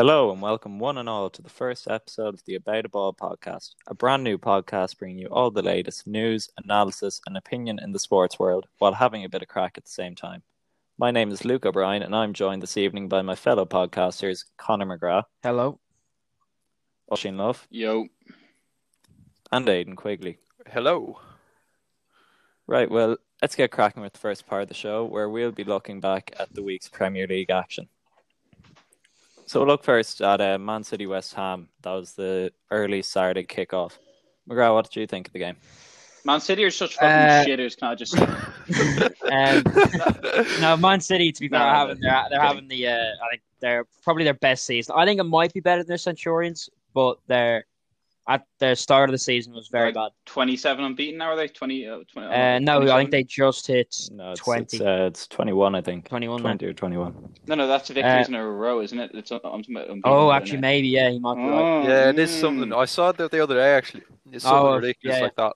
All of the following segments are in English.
Hello and welcome one and all to the first episode of the About a Ball podcast, a brand new podcast bringing you all the latest news, analysis, and opinion in the sports world while having a bit of crack at the same time. My name is Luke O'Brien and I'm joined this evening by my fellow podcasters Connor McGrath, Hello. Oisin Love, Yo. and Aidan Quigley. Hello. Right, well, let's get cracking with the first part of the show where we'll be looking back at the week's Premier League action. So we'll look first at uh, Man City West Ham. That was the early Saturday kickoff. McGrath, what did you think of the game? Man City are such fucking Uh, shitters, can I just say? Um, no, Man City. To be fair, No, having no, they're, they're having the. Uh, I think they're probably their best season. I think it might be better than their Centurions, but they're at the start of the season was very Like, 27 unbeaten now, are they? 20, uh, 20. Uh, no, I think they just hit No, it's, 20. It's, uh, it's 21, I think. 21 now. 20 or 21. No, no, that's victories in a row, isn't it? It's, I'm talking about unbeaten, Oh, actually, it? maybe yeah, he might be right. Oh, Yeah, it is mm. something. I saw it the other day actually. It's something Oh, ridiculous yeah. like that.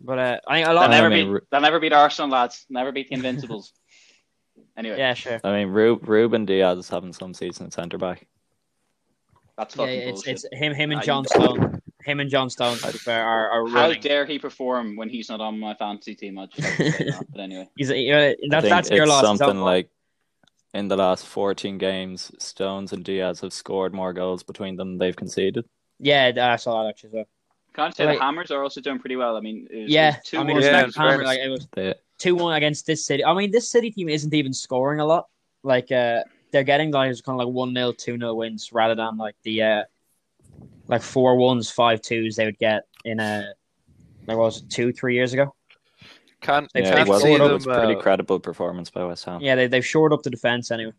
But uh, I think a They'll lot. I Of, never, mean, beat, they'll never beat Arsenal, lads. Never beat the Invincibles. anyway, yeah, sure. I mean, Ru- Ruben Dias is having some season at centre back. That's Yeah, fucking it's bullshit. it's him, him and John Stone. Him and John Stone, to be fair, are, are How running. dare he perform when he's not on my fantasy team? I just have to say that. But anyway, He's, uh, I that, think that's your it's loss. It's something like in the last 14 games, Stones and Dias have scored more goals between them than they've conceded. yeah, I saw that actually. as well. can I say Like- the Hammers are also doing pretty well? I mean, it was, Yeah, it two I mean, one- Yeah, Hammer, like it was two one against this city. I mean, this city team isn't even scoring a lot. Like uh, they're getting like kind of like one 0 two 0 wins rather than like the uh, like four ones, five twos they would get in a like what was it, two three years ago. Can't They've yeah, can't well, see them. was pretty uh, credible performance by West Ham. Yeah, they they've shored up the defense anyway.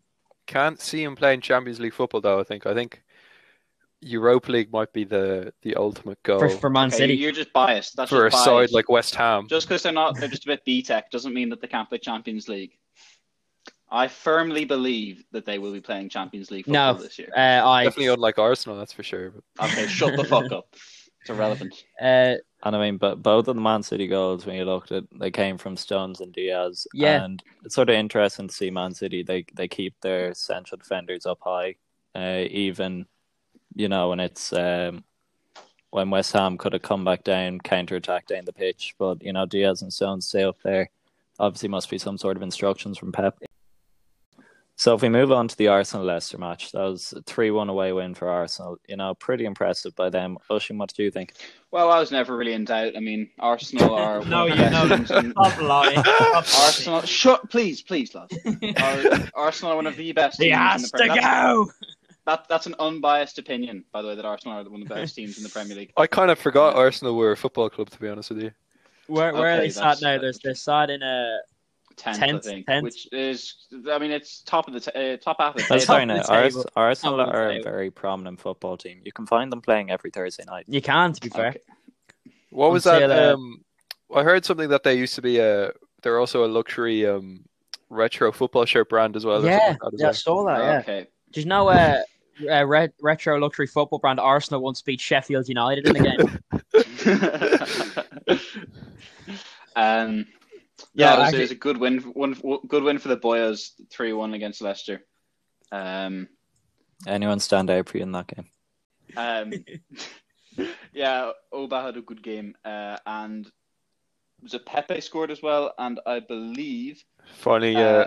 can't see him playing Champions League football though. I think. I think Europa League might be the the ultimate goal For for Man Okay, City, you're just biased. That's for a just side like West Ham. Just because they're not, they're just a bit BTEC doesn't mean that they can't play Champions League. I firmly believe that they will be playing Champions League football No. this year. uh, I Definitely unlike Arsenal, that's for sure. But Okay, shut the fuck up. It's irrelevant. uh, And I mean, but both of the Man City goals, when you looked at, they came from Stones and Dias. Yeah. And it's sort of interesting to see Man City. They they keep their central defenders up high, uh, even you know when it's um, when West Ham could have come back down, counter attack down the pitch, but you know Dias and Stones stay up there. Obviously, must be some sort of instructions from Pep. So if we move on to the Arsenal Leicester match, that was a three-one away win for Arsenal. You know, pretty impressive by them. Oisin, what do you think? Well, I was never really in doubt. I mean, Arsenal are No, one you know. teams Stop lying. Arsenal, shut, please, please, love. Ar- Arsenal are one of the best he teams in has the to Premier League. go. That, that's an unbiased opinion, by the way, that Arsenal are one of the best teams in the Premier League. I kind of forgot Arsenal were a football club. To be honest with you. Where where are they sat that's- now? They're they're sat in a Tenth, Tenth, I think, tenth. which is, I mean, it's top of the t- uh, top half of the That's table. of fine. the Arsenal Top are a very prominent football team. You can find them playing every Thursday night. you can to be fair. Okay. What was Until, that? uh, Um, I heard something that they used to be a. They're also a luxury um, retro football shirt brand as well. Yeah, like that as yeah, I saw that. Yeah. Okay. Did you know uh, uh, re- retro luxury football brand Arsenal once beat Sheffield United in the game? um, Yeah, yeah, it was, actually- it was a good win. One good win for the Boyas, three one against Leicester. Um, Anyone stand out for you in that game? um, yeah, Auba had a good game, uh, and was it Pepe scored as well, and I believe Finally, uh, uh,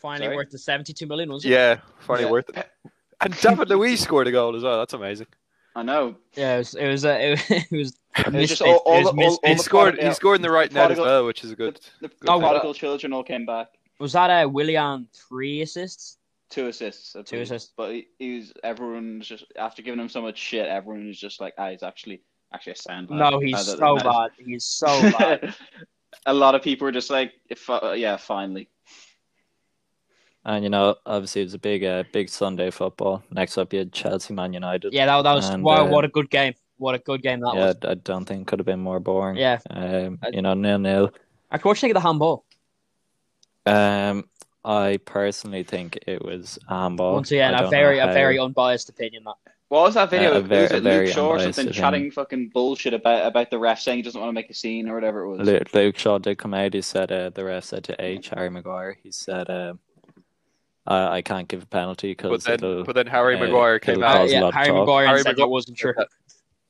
Finally Sorry? worth the seventy-two million, was it? yeah, finally yeah, worth it. Pe- And David Luiz scored a goal as well. That's amazing. I know. Yeah, it was. It was. Uh, it, was. It was just all, all, It was the- all, all He scored. prodigal- He scored in the right the net as well, which is a good. The, the, Oh, prodigal children all came back. Was that a uh, Willian three assists? Two assists. Two assists. But he, he was everyone was just after giving him so much shit. Everyone was just like, "Ah, he's actually actually a sound." No, he's Uh, so bad. He's so bad. a lot of people were just like, if, uh, "Yeah, finally." And you know, obviously, it was a big, uh, big Sunday football. Next up, you had Chelsea, Man United. Yeah, that, that was. And, wow, uh, what a good game! What a good game that yeah, was. I don't think could have been more boring. Yeah. Um, I- you know, nil nil. Actually, what do you think of the handball? Um, I personally think it was handball. Once again, a very, a how- very unbiased opinion. That What was that video? Uh, a It was it Luke Shaw or unbiased something opinion. chatting fucking bullshit about about the ref saying he doesn't want to make a scene or whatever it was. Lu- Luke Shaw did come out. He said uh, the ref said to H Harry Maguire. He said, uh, I, I can't give a penalty But because then, but then Harry uh, Maguire came Uh, out. yeah, Harry talk. Maguire Harry said Maguire- I wasn't sure. Uh,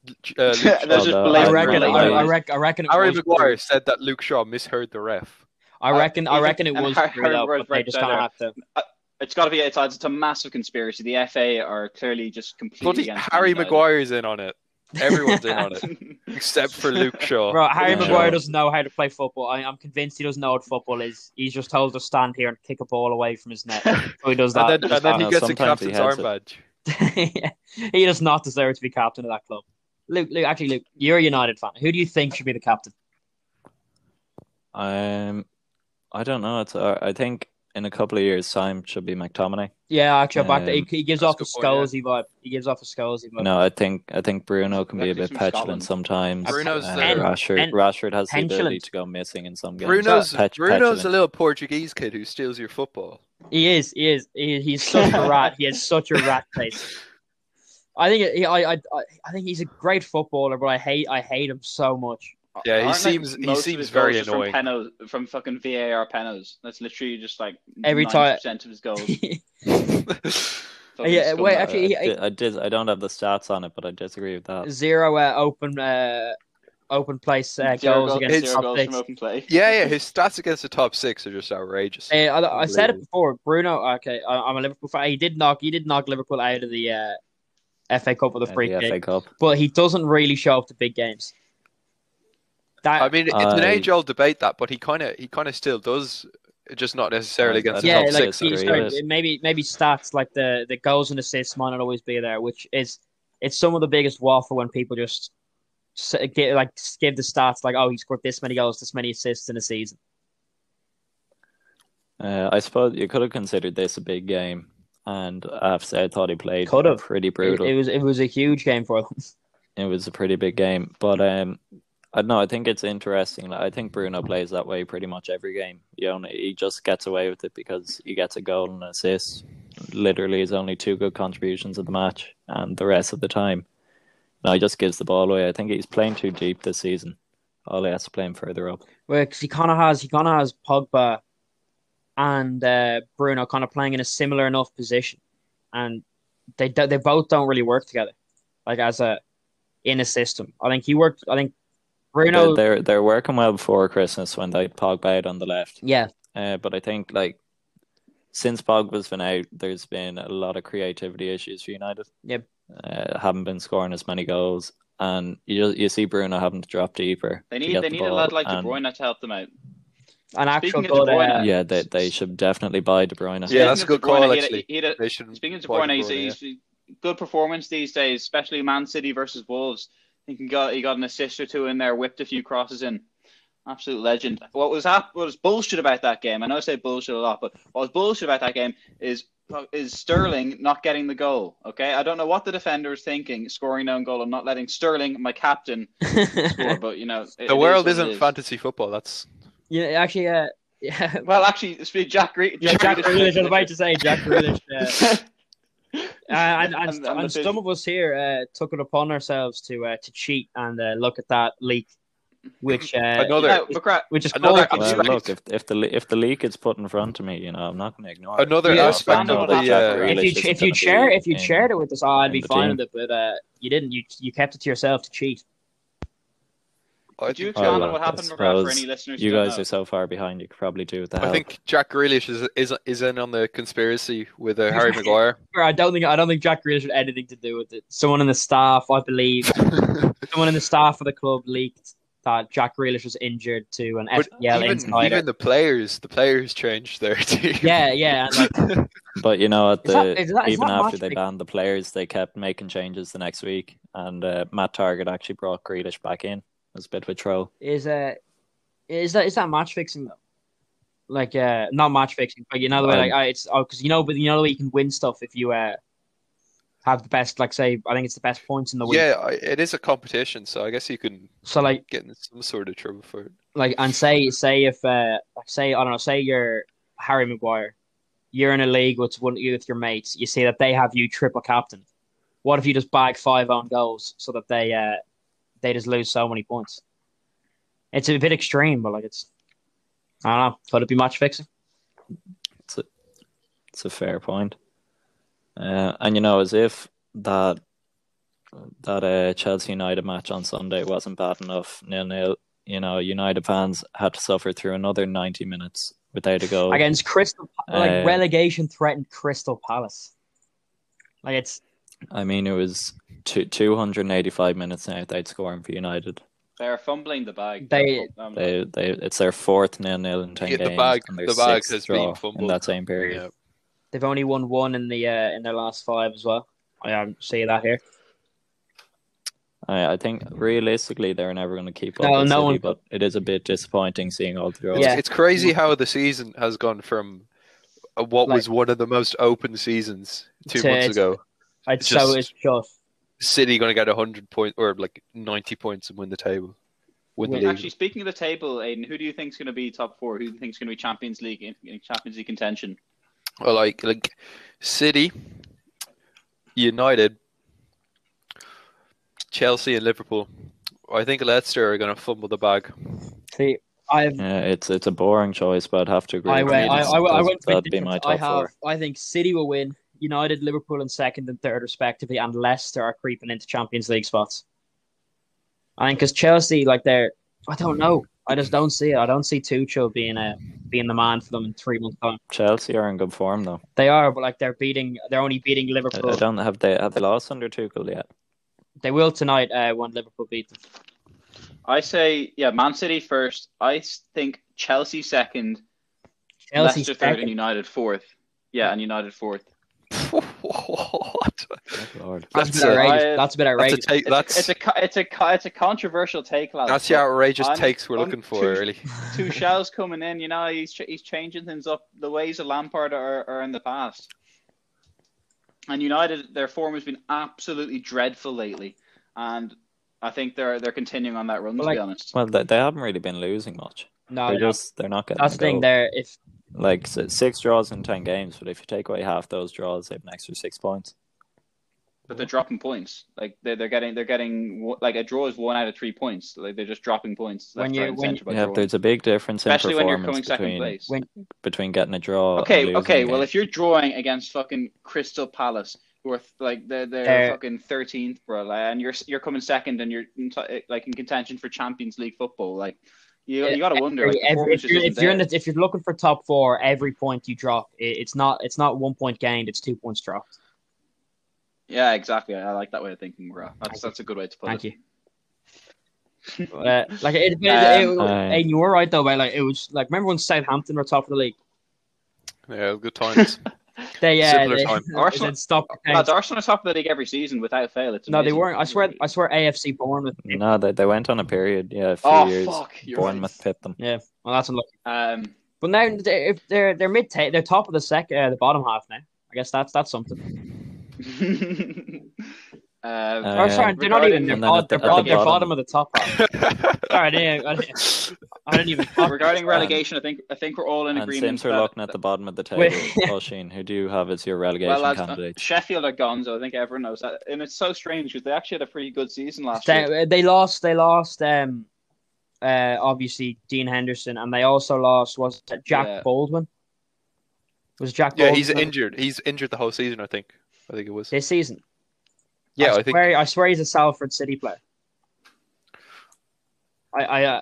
Shaw- just I blatant reckon. I. I reckon. I reckon it Harry was. Maguire said that Luke Shaw misheard the ref. I reckon. I even- reckon it was Harry true though, they right just kind of had to. It's got to be. It's, it's a massive conspiracy. The FA are clearly just completely Bloody against Harry United. Maguire's in on it. Everyone's in on it, except for Luke Shaw. Bro, Harry Yeah. Maguire doesn't know how to play football. I, I'm convinced he doesn't know what football is. He's just told to stand here and kick a ball away from his net. So he does that. And then, and then he No, gets a captain's has it. armbadge. he does not deserve to be captain of that club. Luke, Luke, actually, Luke, you're a United fan. Who do you think should be the captain? Um, I don't know. It's. Uh, I think in a couple of years' time should be McTominay. Yeah, actually, back to, he, Um, he gives off a a good Scholesy vibe. He gives off a Scholesy vibe. No, I think I think Bruno can be a bit petulant Scotland. sometimes. Bruno's Uh, the- Rashford. Pen- Rashford has the ability to go missing in some games. Bruno's Pet- Bruno's petulant. a little Portuguese kid who steals your football. He is. He is. He, he's such a rat. He has such a rat face. I think. He, I, I. I- I think he's a great footballer, but I hate. I hate him so much. Yeah, he Aren't, like, seems- he seems very annoying. From, penos, from fucking VAR penos. That's literally just like Every time- percent of his goals. Fucking Yeah, wait, scumbag. actually, I, he- did, I did. I don't have the stats on it, but I disagree with that. Zero uh, open. Uh, open place uh, Zero goals goals- against zero top goals six. from open play. yeah, yeah, his stats against the top six are just outrageous. Uh, I, I said it before. Bruno. Okay, I, I'm a Liverpool fan. He did knock. He did knock Liverpool out of the uh, FA Cup with a free kick, Cup. but he doesn't really show up to big games. That I mean, it's an age-old debate that, but he kind of he kind of still does, just not necessarily I- against I the top like six. disagree he's sorry, maybe maybe stats like the the goals and assists might not always be there, which is it's some of the biggest waffle when people just get like give the stats like oh he scored this many goals, this many assists in a season. Uh, I suppose you could have considered this a big game, and I have to say I thought he played Could have. pretty It, brutal. it was it was a huge game for them. it was a pretty big game. But um, I know. I think it's interesting. Like, I think Bruno plays that way pretty much every game. He only he just gets away with it because he gets a goal and an assist. Literally, his only two good contributions of the match, and the rest of the time, no, he just gives the ball away. I think he's playing too deep this season. All he has to play him further up. Well, 'cause he kind of has he kind of has Pogba and uh, Bruno kind of playing in a similar enough position, and they they both don't really work together, like as a in a system. I think he worked. I think Bruno. They're, they're they're working well before Christmas when they Pogba out on the left. yeah, Uh, but I think like since Pogba's been out, there's been a lot of creativity issues for United. Yep. Uh, haven't been scoring as many goals, and you you see Bruno having to drop deeper. They to need get they the need a ball, lad like De Bruyne to help them out. an actual Speaking De good. Bruyne- uh, Yeah, they they should definitely buy De Bruyne. Yeah, Speaking that's a good De Bruyne, call, he had a- actually. he had a- Speaking of De buy Bruyne, he's, yeah. he's good performance these days, especially Man City versus Wolves. I think he got he got an assist or two in there, whipped a few crosses in. Absolute legend. What was hap- what was bullshit about that game? I know I say bullshit a lot, but what was bullshit about that game is is Sterling not getting the goal. Okay, I don't know what the defender is thinking, scoring no goal and not letting Sterling, my captain, score. But you know, it- The it world is what isn't it is. fantasy football. That's yeah, actually, uh, yeah, Well, actually, speak Jack Gre- yeah, Jack Grealish- Grealish. I was about to say Jack Grealish. Uh, and, and, And- and, and some of us here uh, took it upon ourselves to uh, to cheat and uh, look at that leak, which uh, Another- Now, McGrath, which is another called- Well, look, if if the if the leak is put in front of me, you know, I'm not going to ignore Another it. Yeah, aspect of what the. Uh, if you if you share if you shared it with us, oh, I'd be fine team. with it. But uh, you didn't. You you kept it to yourself to cheat. I could you think, expand Oh, well, what happened, for any listeners You guys know? are so far behind. You could probably do with the I help. think Jack Grealish is is is in on the conspiracy with uh, Harry Maguire. I don't think I don't think Jack Grealish had anything to do with it. Someone in the staff, I believe, someone in the staff of the club leaked that Jack Grealish was injured to an But FPL even, insider. even the players, the players changed their team. Yeah, yeah, and like But you know, at the that- is that- is even after they fixing? banned the players, they kept making changes the next week, and uh, Matt Targett actually brought Grealish back in. It was a bit of a troll. is uh is that is that match fixing though? Like uh not match fixing, but you know the way like Um, uh, it's oh because you know but you know the way you can win stuff if you uh have the best like say I think it's the best points in the week. Yeah, I- it is a competition, so I guess you can So like get in some sort of trouble for it. like and say say if uh like say I don't know say you're Harry Maguire, you're in a league with one with your mates, you see that they have you triple captain. What if you just bag five own goals so that they uh they just lose so many points? It's a bit extreme, but like it's I don't know. Could it be match fixing? It's a fair point. Uh, and you know, as if that that uh, Chelsea United match on Sunday wasn't bad enough, nil nil. You know, United fans had to suffer through another ninety minutes without a goal. against Crystal, like Uh, relegation threatened Crystal Palace. Like it's I mean, it was two two hundred and eighty five minutes now without scoring for United. They're fumbling the bag. They- They they it's their fourth nil nil in ten Yeah, the bag- and their the bag has been draw in that same period. Yeah. they've only won one in the uh, in their last five as well. I um, see that here. I, I think realistically they're never going to keep up No, with no City, one- but it is a bit disappointing seeing all the draws. It's, Yeah. it's crazy how the season has gone from uh, what Like- was one of the most open seasons two To- months ago. It's Just- so it's just City going to get hundred points or like ninety points and win the table. Win the Wait, league. Actually, speaking of the table, Aidan, who do you think is going to be top four? Who do you think is going to be Champions League in, in Champions League contention? Well, like like City, United, Chelsea, and Liverpool. I think Leicester are going to fumble the bag. see. I've Yeah, it's it's a boring choice, but I'd have to agree. I with went. you. I, I, I went. That'd with be my I top have. four. I think City will win. United, Liverpool, in second and third respectively, and Leicester are creeping into Champions League spots. I think because Chelsea, like they're, I don't know. I just don't see it. I don't see Tuchel being a being the man for them in three months time. Chelsea are in good form though. They are, but like they're beating. They're only beating Liverpool. I don't have they have they lost under Tuchel yet. They will tonight uh, when Liverpool beat them. I say, yeah, Man City first. I think Chelsea second, Chelsea Leicester third, and United fourth. Yeah, and United fourth. What? Good lord. That's, That's a bit outrageous. I- That's a bit That's a outrageous. take. It's, That's it's a it's a it's a controversial take, lads. that's the outrageous I'm- takes we're I'm looking for too- Tuchel's coming in. You know, he's he's changing things up. The ways of Lampard are, are in the past. And United, their form has been absolutely dreadful lately, and I think they're they're continuing on that run. But to like- be honest, Well, they, they haven't really been losing much. no, They're no. just they're not getting. that's the thing. goal. There, if Like s- six draws in ten games, but if you take away half those draws, they have an extra six points. but they're dropping points. Like they're they're getting they're getting like a draw is one out of three points. Like they're just dropping points. When you- when- centre by Yeah, there's a big difference especially in when you're performance coming second between place. when between getting a draw. Okay, losing okay. Well, game. if you're drawing against fucking Crystal Palace, who are like they're they're They're- fucking thirteenth, bro, like, and you're you're coming second, and you're in t- like in contention for Champions League football, like you you got to wonder. Like, Every- if you're, if you're in the, if you're looking for top four, every point you drop, it, it's not it's not one point gained, it's two points dropped. yeah, exactly. I like that way of thinking, bro. That's that's a good way to put Thank it. you. Uh, like it, it, Um, it, Aye. and you were right though. But like it was like remember when Southampton were top of the league? Yeah, good times. They uh, Similar they, time. Arsenal- stop. Lads, Arsenal are top of the league every season without fail. It's no, they weren't. I swear. I swear. AFC Bournemouth. no, they they went on a period. Yeah, a few Oh years. fuck! You're Bournemouth pipped them. Yeah. Well, that's unlucky. right. Um, But now they- if they're they're mid they're top of the sec uh, the bottom half now. I guess that's that's something. uh, Uh, or sorry, they're not even. They're, And then bottom, at the- they're, bottom, the they're bottom- bottom of the top half. Sorry, I didn't, I didn't, I didn't even. regarding relegation, I think I think we're all in And agreement. since we're that- looking at the bottom of the table, Wait. Oisin, who do you have as your relegation well, lads, uh, candidate? Sheffield are gone, so I think everyone knows that, and it's so strange because they actually had a pretty good season last year. They, they lost. They lost. Um, uh, obviously Dean Henderson, and they also lost. Was Jack Yeah. Baldwin? Was Jack? yeah, Baldwin he's injured. He's injured the whole season. I think. I think it was. this season. Yeah, I, I think. swear, I swear he's a Salford City player. I, I, uh,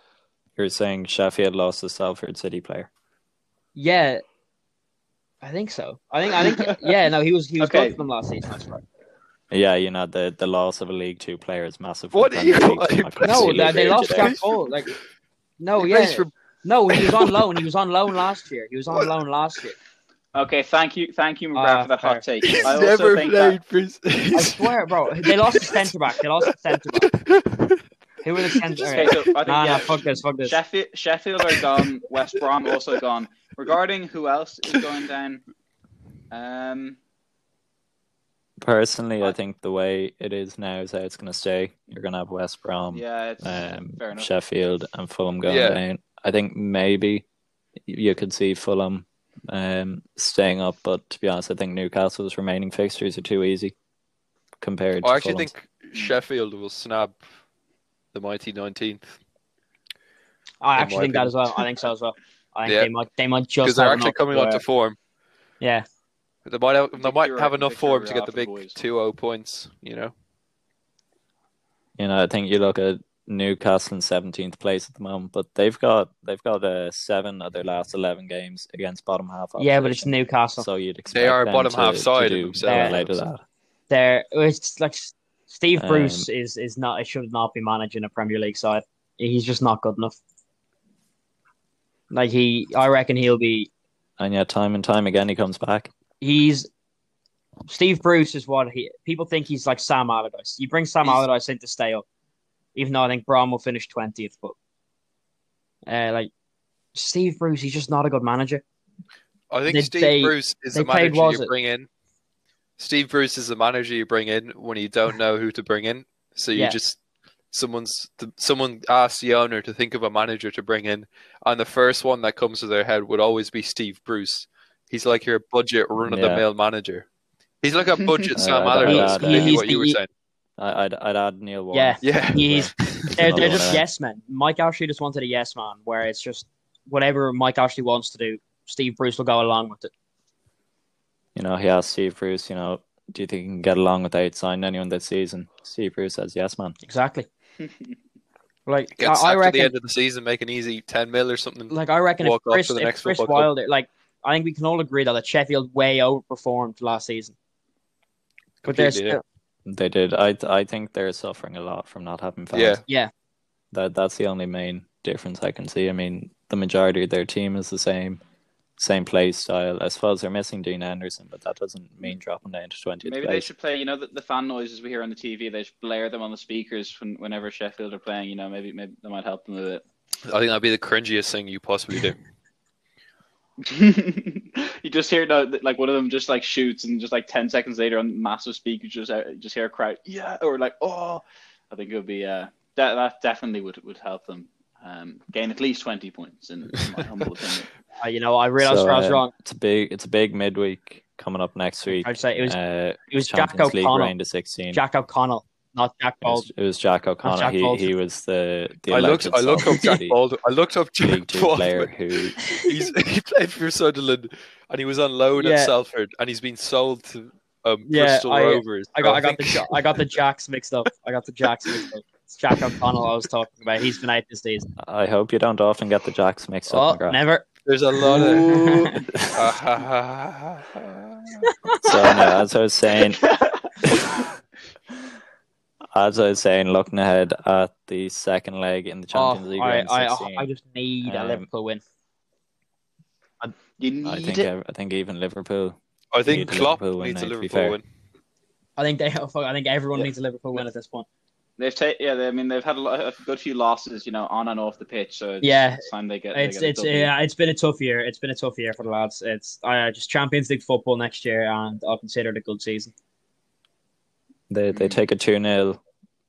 You're saying Sheffield lost a Salford City player. yeah, I think so. I think, I think, yeah. No, he was, he was Okay. good for them last season. I swear. Yeah, you know the the loss of a League Two player is massive. What are you- Premier League. what I are No, they, they lost with you. Jack Baldwin. Like, no, He yeah, for- no, he was on loan. He was on loan last year. He was on What? loan last year. Okay, thank you, thank you, McGrath, Ah, for that hot take. He's I also never think played that, for. I swear, bro. They lost the centre back. They lost the centre back. Who were the centre? Okay, Okay. so think Nah, yeah, nah, fuck this, fuck this. Sheffield, Sheffield are gone. West Brom also gone. Regarding who else is going down, um, Personally, I I- think the way it is now is how it's going to stay. You're going to have West Brom, yeah, it's um, fair. Sheffield, and Fulham going Yeah. down. I think maybe you could see Fulham um, staying up, but to be honest, I think Newcastle's remaining fixtures are too easy compared to I actually Fulham's. think Sheffield will snap the mighty 19th I actually my think that as well. I think so as well. I think Yeah. they might, they might just because they're have actually enough coming where- onto form. Yeah, They might have, they might have enough form to get the big boys. 2-0 points. You know. You know, I think you look at Newcastle in seventeenth place at the moment, but they've got they've got uh, seven of their last eleven games against bottom half. Yeah, but it's. Newcastle. So you'd expect they are them bottom to, half to side do themselves. well out that. They're it's like Steve Um, Bruce is is not. It should not be managing a Premier League side. He's just not good enough. Like he, I reckon he'll be. And yet, time and time again, he comes back. He's Steve Bruce is what he. People think he's like Sam Allardyce. You bring Sam He's- Allardyce in to stay up, even though I think Brom will finish twentieth. But uh, like Steve Bruce, he's just not a good manager. I think They- Steve they- Bruce is the manager was you it? bring in. Steve Bruce is the manager you bring in when you don't know who to bring in. So you Yeah. just someone's someone asks the owner to think of a manager to bring in, and the first one that comes to their head would always be Steve Bruce. He's like your budget run of the mill manager. He's like a budget Sam I- I- Allardyce. I- maybe he's what you were saying. I, I'd I'd add Neil Warren. Yeah. Yeah. He's He's they're, they're just yes men. Mike Ashley just wanted a yes man, where it's just whatever Mike Ashley wants to do, Steve Bruce will go along with it. You know, he asked Steve Bruce, you know, do you think he can get along without signing anyone this season? Steve Bruce says, yes, man. Exactly. Like Get I, sacked I at the end of the season, make an easy ten mil or something. like I reckon, if Chris, if Chris football club. Wilder, like I think we can all agree that, that Sheffield way overperformed last season. But they're still, They did. I I think they're suffering a lot from not having fans. Yeah. yeah, That that's the only main difference I can see. I mean, the majority of their team is the same, same play style. I suppose they're missing Dean Henderson, but that doesn't mean dropping down to twenty. Maybe they should play. You know, the, the fan noises we hear on the TV. They should blare them on the speakers when, whenever Sheffield are playing. You know, maybe maybe that might help them a bit. I think that'd be the cringiest thing you possibly do. you just hear the, like one of them just like shoots, and just like ten seconds later on massive speakers, just uh, just hear a crowd, yeah, or like oh, I think it would be uh that that definitely would would help them um gain at least twenty points in, in my humble opinion. uh, you know, I realized So, I was uh, wrong. It's a big. It's a big midweek coming up next week. I'd say it was uh, it was Jack Champions League O'Connell. round of sixteen. Jack O'Connell, not Jack It was, it was Jack O'Connor. Jack he he was the the I looked. I looked up Jack City Baldwin. I looked up Jack League Two player Baldwin. who He's, he played for Sunderland, and he was on loan Yeah. at Salford, and he's been sold to um, Yeah, Bristol I- Rovers. I got, I So got the, I got the Jacks mixed up. I got the Jacks mixed up. It's Jack O'Connell I was talking about. He's been out this season. I hope you don't often get the Jacks mixed Oh, up. McGrath. never. There's a lot of. So no, as I was saying, as I was saying, looking ahead at the second leg in the Champions Oh, League I, I, 16, I just need a Um, Liverpool win. you need I think it. I think even Liverpool. I think Need Klopp Liverpool win needs a now, to be Liverpool win. I think they. I think everyone Yeah. needs a Liverpool win at this point. They've taken, yeah. They, I mean, they've had a, lot, a good few losses, you know, on and off the pitch. So it's, Yeah. it's time they get. they It's get it's W. yeah. It's been a tough year. It's been a tough year for the lads. It's uh, just Champions League football next year, and I'll consider it a good season. They they Mm. take a two 0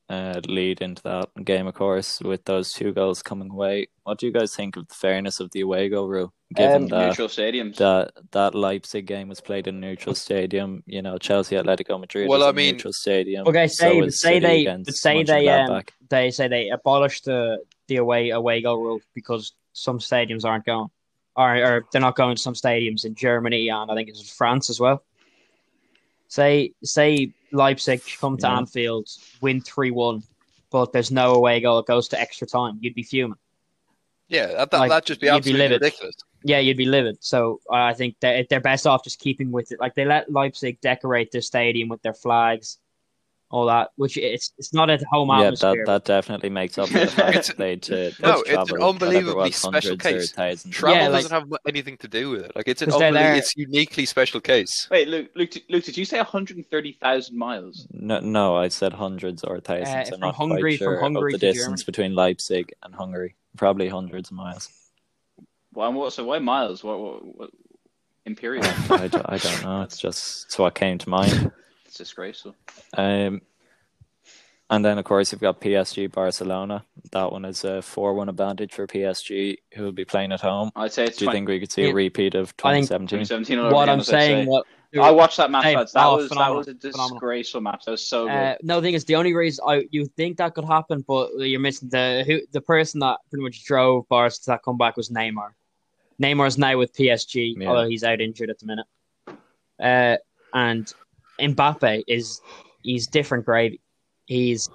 uh, lead into that game, of course, with those two goals coming away. What do you guys think of the fairness of the away goal rule, given Um, that neutral stadiums. that that Leipzig game was played in a neutral stadium? You know, Chelsea Atletico Madrid. Well, is I a mean- neutral stadium. Okay, so say is say City they say they um they say they abolished the the away away goal rule because some stadiums aren't going, or or they're not going to some stadiums in Germany and I think it's France as well. Say say Leipzig come to Yeah. Anfield, win three one, but there's no away goal. It goes to extra time. You'd be fuming. Yeah, that, that, Like, that'd just be be absolutely livid. ridiculous. Yeah, you'd be livid. So uh, I think they're, they're best off just keeping with it. Like they let Leipzig decorate their stadium with their flags, all that. Which it's it's not a home Yeah, atmosphere. that, that definitely makes up for the fact that they had to, No, to it's an travel whatever it unbelievably special case. Travel Yeah, like- doesn't have anything to do with it. Like it's an 'Cause they're unbelievable, there. it's uniquely special case. Wait, Luke, Luke, Luke, did you say 130,000 miles? No, no, I said hundreds or thousands. Uh, I'm from not Hungary- quite sure from Hungary of the distance Germany. between Leipzig and Hungary. Probably hundreds of miles. Why? What? So why miles? What? what, what imperial? I, don't, I don't know. It's just it's what came to mind. it's disgraceful. Um, and then of course you've got PSG Barcelona. That one is a four-one advantage for PSG, who will be playing at home. I'd say it's Do you 20, think we could see a repeat of 2017? 2017 what I'm saying, say. what I watched that match. Hey, that oh, was phenomenal, that was a phenomenal. disgraceful match. That was so good. Uh, no, the thing is, the only reason I you think that could happen, but you're missing the who the person that pretty much drove Barca to that comeback was Neymar. Neymar's now with PSG, Yeah. although he's out injured at the minute. Uh, and Mbappe is he's different gravy. He's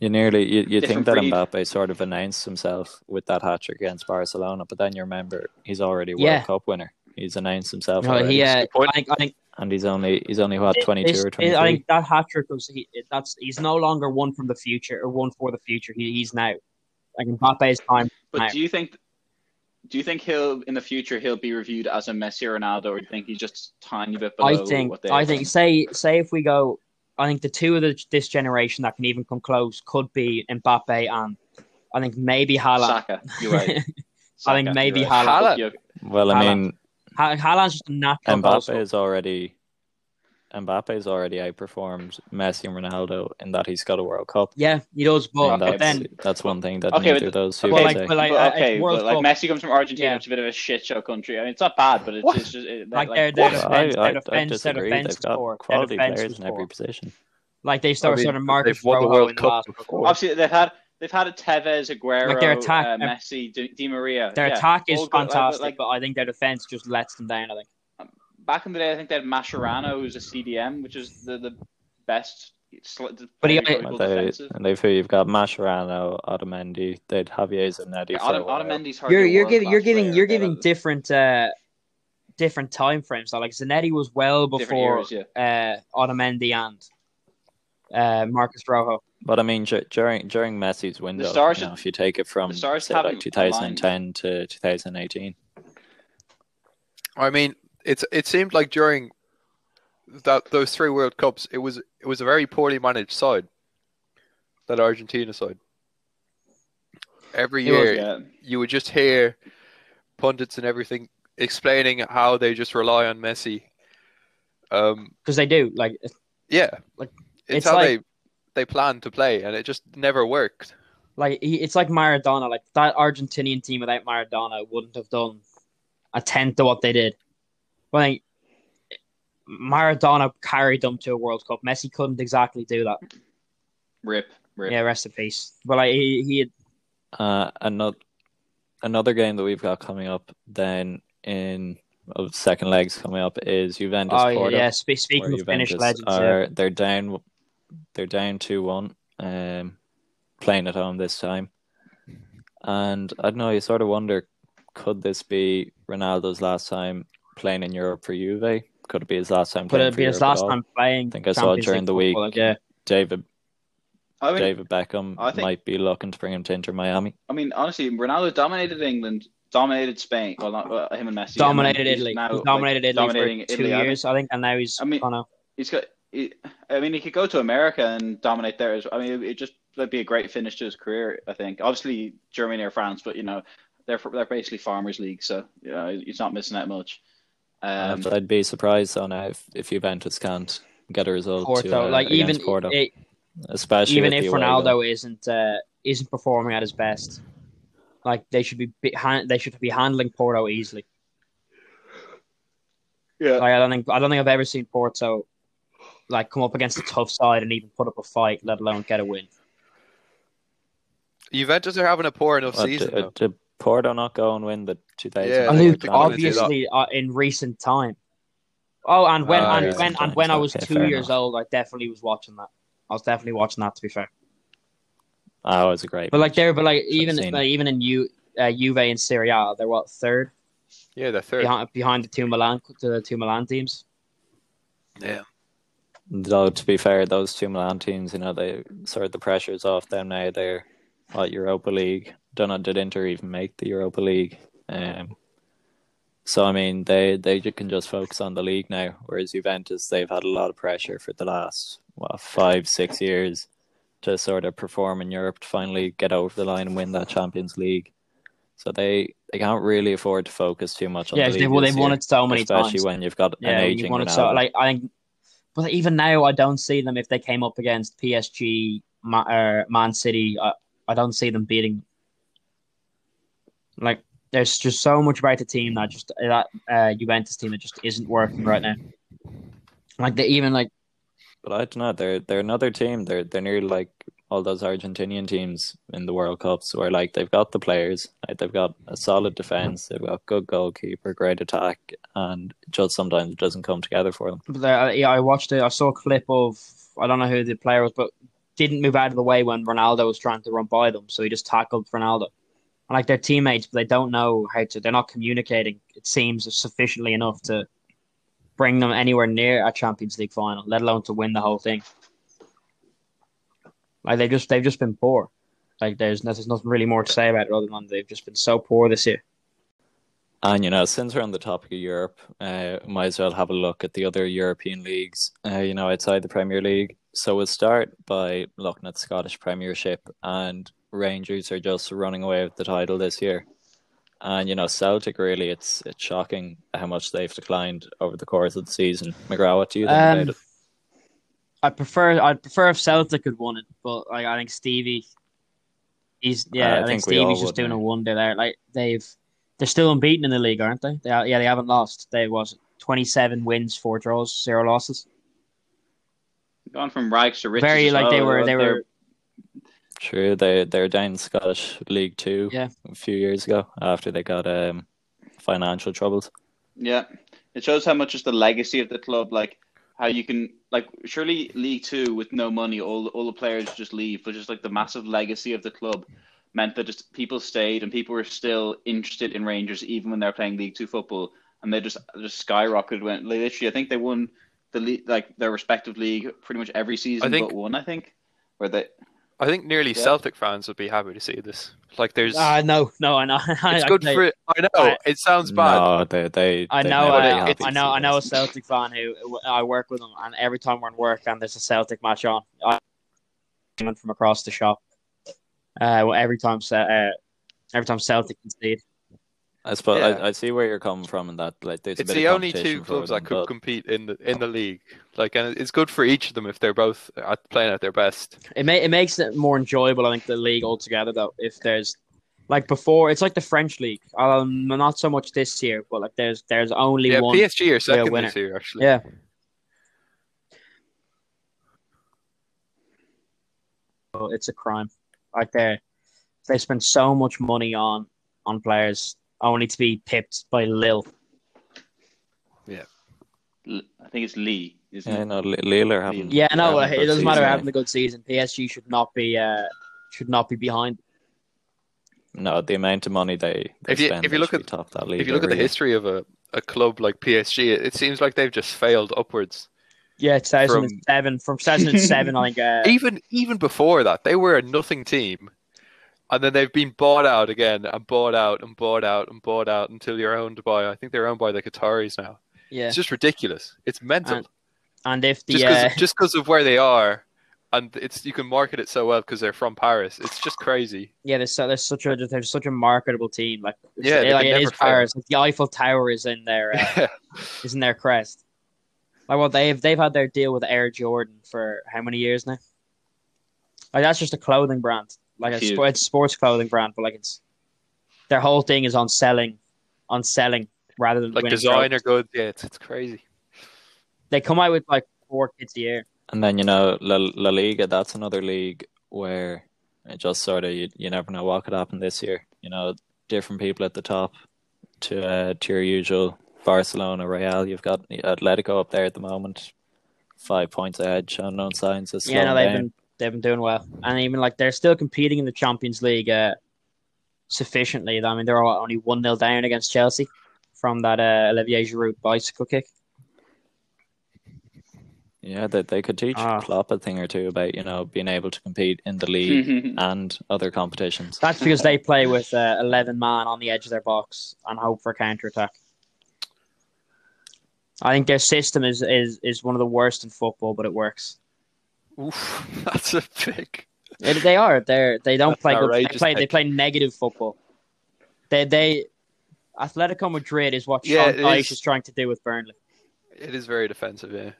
You nearly you, you think that breed. Mbappe sort of announced himself with that hat trick against Barcelona, but then you remember he's already a World Yeah. Cup winner. He's announced himself you know, already, he. Uh. I think. I think. and he's only he's only what twenty two or twenty I think that hat trick was. He, that's he's no longer one from the future or one for the future. He, he's now like Mbappe's time. But Now. do you think do you think he'll in the future he'll be reviewed as a Messi or Ronaldo, or do you think he's just a tiny bit below I think. what they? I think. Say. Say if we go. I think the two of the, this generation that can even come close could be Mbappe and I think maybe Haaland. Saka. You're right. I think maybe you're right. Haaland. Yeah, Well, I Haaland. mean, Ha- Haaland's just a natural Mbappe is already Mbappe's already outperformed Messi and Ronaldo in that he's got a World Cup. Yeah, he does, but, and but that's, then that's one thing that Okay, neither but- of those two okay, Well, can like, say. but like, But, okay, World but like Cup. Messi comes from Argentina, Yeah. it's a bit of a shit show country. I mean, it's not bad, but it's, it's just it, Like, like, their- like defense- I, I, their defense- their disagree. defense They've got quality defense players in every position. like they start I mean, sort of Marcus they've the World Cup before. Obviously, they've had they've had a Tevez, Aguero, Like, their attack- uh, Messi, Di, Di Maria. Their yeah, attack is good, fantastic, like, but I think their defense just lets them down. I think. Back in the day, I think they had Mascherano, who's a CDM, which is the, the best. But he- very And good they, defensive. and they've you've got Mascherano, Otamendi, they'd Javier Zanetti Yeah, for a Otto- while. Otamendi's hardly You're you're giving you're world-class giving you're They giving different uh different time frames. So like Zanetti was well before eras, yeah. uh Otamendi and uh Marcus Rojo. But I mean, dur- during during Messi's window, stars you know, if you take it from the say like 2010 to 2018, I mean, it's it seemed like during that those three World Cups, it was it was a very poorly managed side. That Argentina side. Every It was, year, Yeah. you would just hear pundits and everything explaining how they just rely on Messi. Um, Because they do like yeah, Like, it's, it's how like- they they plan to play, and it just never worked. like it's like Maradona. Like that Argentinian team without Maradona wouldn't have done a tenth of what they did. But like, Maradona carried them to a World Cup. Messi couldn't exactly do that. Rip, rip. Yeah, rest in peace. But like he, he had, uh, another another game that we've got coming up then in of second legs coming up is Juventus oh yeah, Porto. yeah. Spe- speaking where of Finnish Juventus legends, yeah. they're down they're down two one um playing at home this time and I don't know you sort of wonder could this be Ronaldo's last time playing in Europe for Juve could it be his last time could playing it be his Europe last time playing? I think I saw Champions during the week football, like, yeah, David I mean, David Beckham I think- might be looking to bring him to Inter Miami I mean, honestly, Ronaldo dominated England, dominated Spain. Well, not well, him and Messi. dominated and Italy. now, he like, dominated Italy dominating for two Italy, I think. years, I think, and now he's I mean- kind of He's got. He, I mean, he could go to America and dominate there. As, I mean, it just would be a great finish to his career. I think. Obviously, Germany or France, but you know, they're they're basically farmers' league, so you know, he's not missing out much. Um, I'd be surprised though now if, if Juventus can't get a result Porto. to, uh, like even Porto, it, especially even if the away. Ronaldo isn't uh, isn't performing at his best, like they should be, be han- they should be handling Porto easily. yeah. Like I don't think I don't think I've ever seen Porto like come up against a tough side and even put up a fight, let alone get a win. Juventus are having a poor enough What, season. did, though. Did Porto not go and win the 2000? Yeah, I they think were gonna do obviously uh, in recent time. Oh, and when Ah, and yeah. when and when I was Okay, two years enough. old, I definitely was watching that. I was definitely watching that. To be fair, Oh, it was a great. but like there, but like even like, even in U, uh, Juve and Serie A, they're what third Yeah, they're third. behind behind the two Milan the two Milan teams. Yeah. Though to be fair, those two Milan teams, you know, they sort of the pressures off them now. They're what Europa League. Don't know did Inter even make the Europa League? Um, so I mean, they they can just focus on the league now. Whereas Juventus, they've had a lot of pressure for the last what five six years to sort of perform in Europe to finally get over the line and win that Champions League. So they they can't really afford to focus too much on Yeah, the league. they've, well, they've won it so many especially times. when you've got an Yeah, aging you've so like I think, but even now I don't see them if they came up against PSG, Ma, uh, Man City. I, I don't see them beating. Like there's just so much about the team that just that uh, Juventus team that just isn't working right now. Like they even like But I don't know. They're they're another team. They're they're nearly like all those Argentinian teams in the World Cups where like they've got the players, like, they've got a solid defense, they've got good goalkeeper, great attack, and just sometimes it doesn't come together for them. But uh, yeah, I watched it. I saw a clip of I don't know who the player was, but didn't move out of the way when Ronaldo was trying to run by them, so he just tackled Ronaldo. Like they're teammates, but they don't know how to. They're not communicating. It seems sufficiently enough to bring them anywhere near a Champions League final, let alone to win the whole thing. Like they just they've just been poor. Like there's there's nothing really more to say about it other than they've just been so poor this year. And you know, since we're on the topic of Europe, uh, might as well have a look at the other European leagues. Uh, you know, outside the Premier League. So we'll start by looking at Scottish Premiership, and Rangers are just running away with the title this year. And you know, Celtic really, it's it's shocking how much they've declined over the course of the season. McGrath, what do you think Um, about it? I prefer I'd prefer if Celtic had won it, but like I think Stevie, he's yeah, I I, think, think Stevie's just would doing now. a wonder there. Like they've they're still unbeaten in the league, aren't they? They are, yeah, they haven't lost. They was twenty seven wins, four draws, zero losses. Gone from rags to riches. Very as like they were they They're- were True, they they're down in Scottish League Two Yeah. a few years ago after they got um financial troubles. Yeah, it shows how much is the legacy of the club. Like how you can like surely League Two with no money, all all the players just leave, but just like the massive legacy of the club meant that just people stayed and people were still interested in Rangers even when they're playing League Two football, and they just just skyrocketed. Went literally, I think they won the league, like their respective league pretty much every season think- but one. I think where they I think nearly Yeah. Celtic fans would be happy to see this. Like, there's, uh, no, no, I know. I, it's I, good I, for. I know I- it sounds bad. No, they they. I they'd know, never be uh, I know, I know a. Celtic fan who I work with him, and every time we're in work and there's a Celtic match on, I went from across the shop. Uh, well, every time, Ce- uh, every time Celtic concede, I suppose Yeah. I, I see where you're coming from, and that like there's a It's bit the of only two clubs them, that could but- compete in the in the league. Like, and it's good for each of them if they're both at, playing at their best. it may, it makes it more enjoyable. I think the league altogether, though, if there's like before, it's like the French league. Um, not so much this year, but like there's there's only Yeah, one. PSG are second winner. this year actually. Yeah, So it's a crime. Like they they spend so much money on on players only to be pipped by Lil. Yeah. I think it's Lee, isn't Yeah, it? no, Li- Lille are having. Yeah, no, having it doesn't matter season. having a good season. PSG should not be uh should not be behind. No, the amount of money they, they If you- spend, if you look at- top that league. If you look at the year. history of a, a club like PSG, it, it seems like they've just failed upwards. Yeah, 2007 from 2007 I think uh, Even even before that, they were a nothing team, and then they've been bought out again and bought out and bought out and bought out until you're owned by I think they're owned by the Qataris now. yeah. It's just ridiculous. It's mental. And And if the just uh, because because of where they are, and it's you can market it so well because they're from Paris. It's just crazy. yeah, there's, so, there's such a they're such a marketable team. Like Yeah, they like it is fail. Paris. Like, the Eiffel Tower is in their uh, Yeah. is in their crest. Like well, they've they've had their deal with Air Jordan for how many years now? Like that's just a clothing brand. Like a sp- it's sports clothing brand, but like it's their whole thing is on selling, on selling rather than like winning designer trophies. goods. Yeah, it's it's crazy. They come out with like four kids a year. And then you know La, La Liga, that's another league where it just sort of you, you never know what could happen this year. You know, different people at the top to uh, to your usual Barcelona, Real. You've got Atletico up there at the moment, five points ahead, showing no signs of slowing Yeah, no, they've down. been they've been doing well, and even like they're still competing in the Champions League uh, sufficiently. I mean, they're only one 0 down against Chelsea from that uh, Olivier Giroud bicycle kick. Yeah, they they could teach Ah. Klopp a thing or two about you know being able to compete in the league and other competitions. That's because they play with uh, eleven man on the edge of their box and hope for counter attack. I think their system is, is is one of the worst in football, but it works. Oof, that's a big. It- they are. They're they don't That's play good. They outrageous play they play negative football. They they Atletico Madrid is what Yeah, Sean it Dyche is. is trying to do with Burnley. It is very defensive. Yeah.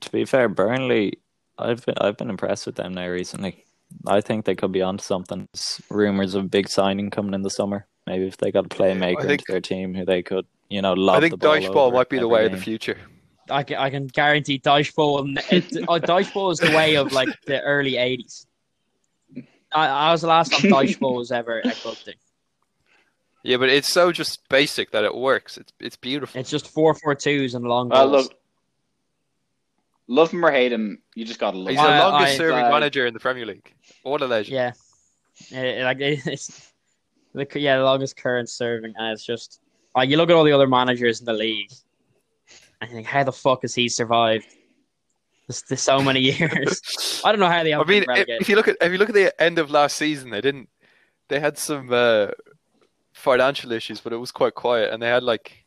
To be fair, Burnley, I've been, I've been impressed with them now recently. I think they could be onto something. There's rumors of a big signing coming in the summer. Maybe if they got a playmaker think- into their team who they could, you know, lob I the think ball Dyche ball might be the every way of the future. I can, I can guarantee dodgeball. It, oh, dodgeball is the way of like the early '80s. I, I was the last time dodgeball was ever a good thing. Yeah, but it's so just basic that it works. It's it's beautiful. It's just four four twos and long Well, balls. look, love him or hate him, you just gotta love him. He's him. the longest I- serving uh, manager in the Premier League. What a legend. Yeah, Eh, like it's the yeah the longest current serving, and it's just like you look at all the other managers in the league, and you think, how the fuck has he survived? This, this so many years. I don't know how they I have mean, been if, if you look at if you look at the end of last season, they didn't. They had some uh, financial issues, but it was quite quiet, and they had like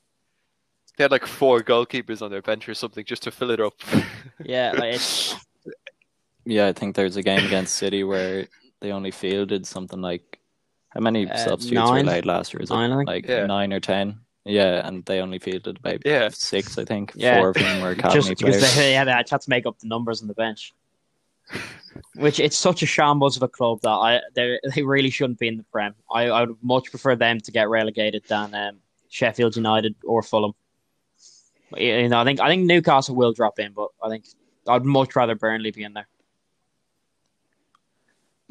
they had like four goalkeepers on their bench or something just to fill it up. Yeah, like it's Yeah, I think there's a game against City where they only fielded something like how many Uh, substitutes nine. were laid last year? Was it Nine, I think. like Yeah. nine or ten? Yeah, and they only fielded about Yeah. six, I think. Yeah. Four of them were academy just because players. they, yeah, they had to make up the numbers on the bench. Which it's such a shambles of a club that I they they really shouldn't be in the Prem. I, I would much prefer them to get relegated than um, Sheffield United or Fulham. You know, I think I think Newcastle will drop in, but I think I'd much rather Burnley be in there.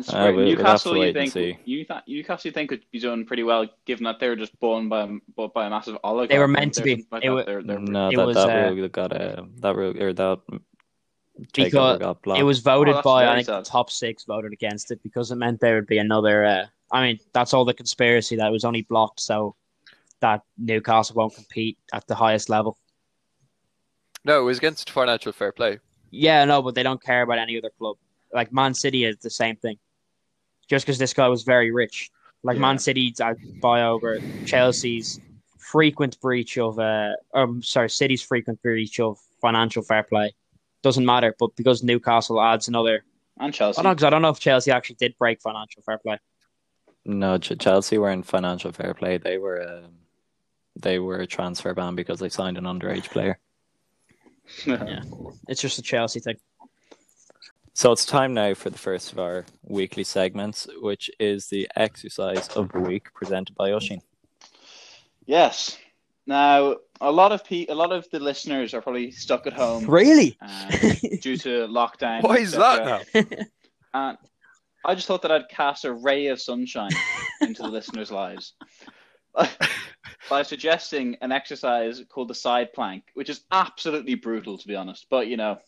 It's Uh, we'll- we'll Newcastle, you think you th- Newcastle, you think could be doing pretty well, given that they were just born by a- bought by a massive oligarch. They were meant to be. I It thought wa- they're- they're- no, it that was, that uh, rule got uh, that rule or that Because got blocked. It was voted Oh, by I think sad. the top six voted against it because it meant there would be another. Uh, I mean, that's all the conspiracy that it was only blocked so that Newcastle won't compete at the highest level. no, it was against financial fair play. Yeah, no, but they don't care about any other club. Like Man City is the same thing. Just because this guy was very rich, like Yeah. Man City uh, buy over Chelsea's frequent breach of, uh, um, sorry, City's frequent breach of financial fair play doesn't matter. But because Newcastle adds another, and Chelsea. I don't, cause I don't know if Chelsea actually did break financial fair play. No, Ch- Chelsea were in financial fair play. They were um, they were a transfer ban because they signed an underage player. Yeah. It's just a Chelsea thing. So it's time now for the first of our weekly segments, which is the exercise of the week presented by Oisin. Yes. Now, a lot of pe- a lot of the listeners are probably stuck at home Really? um, due to lockdown. Why is that now? And I just thought that I'd cast a ray of sunshine into the listeners' lives by suggesting an exercise called the side plank, which is absolutely brutal to be honest. But you know,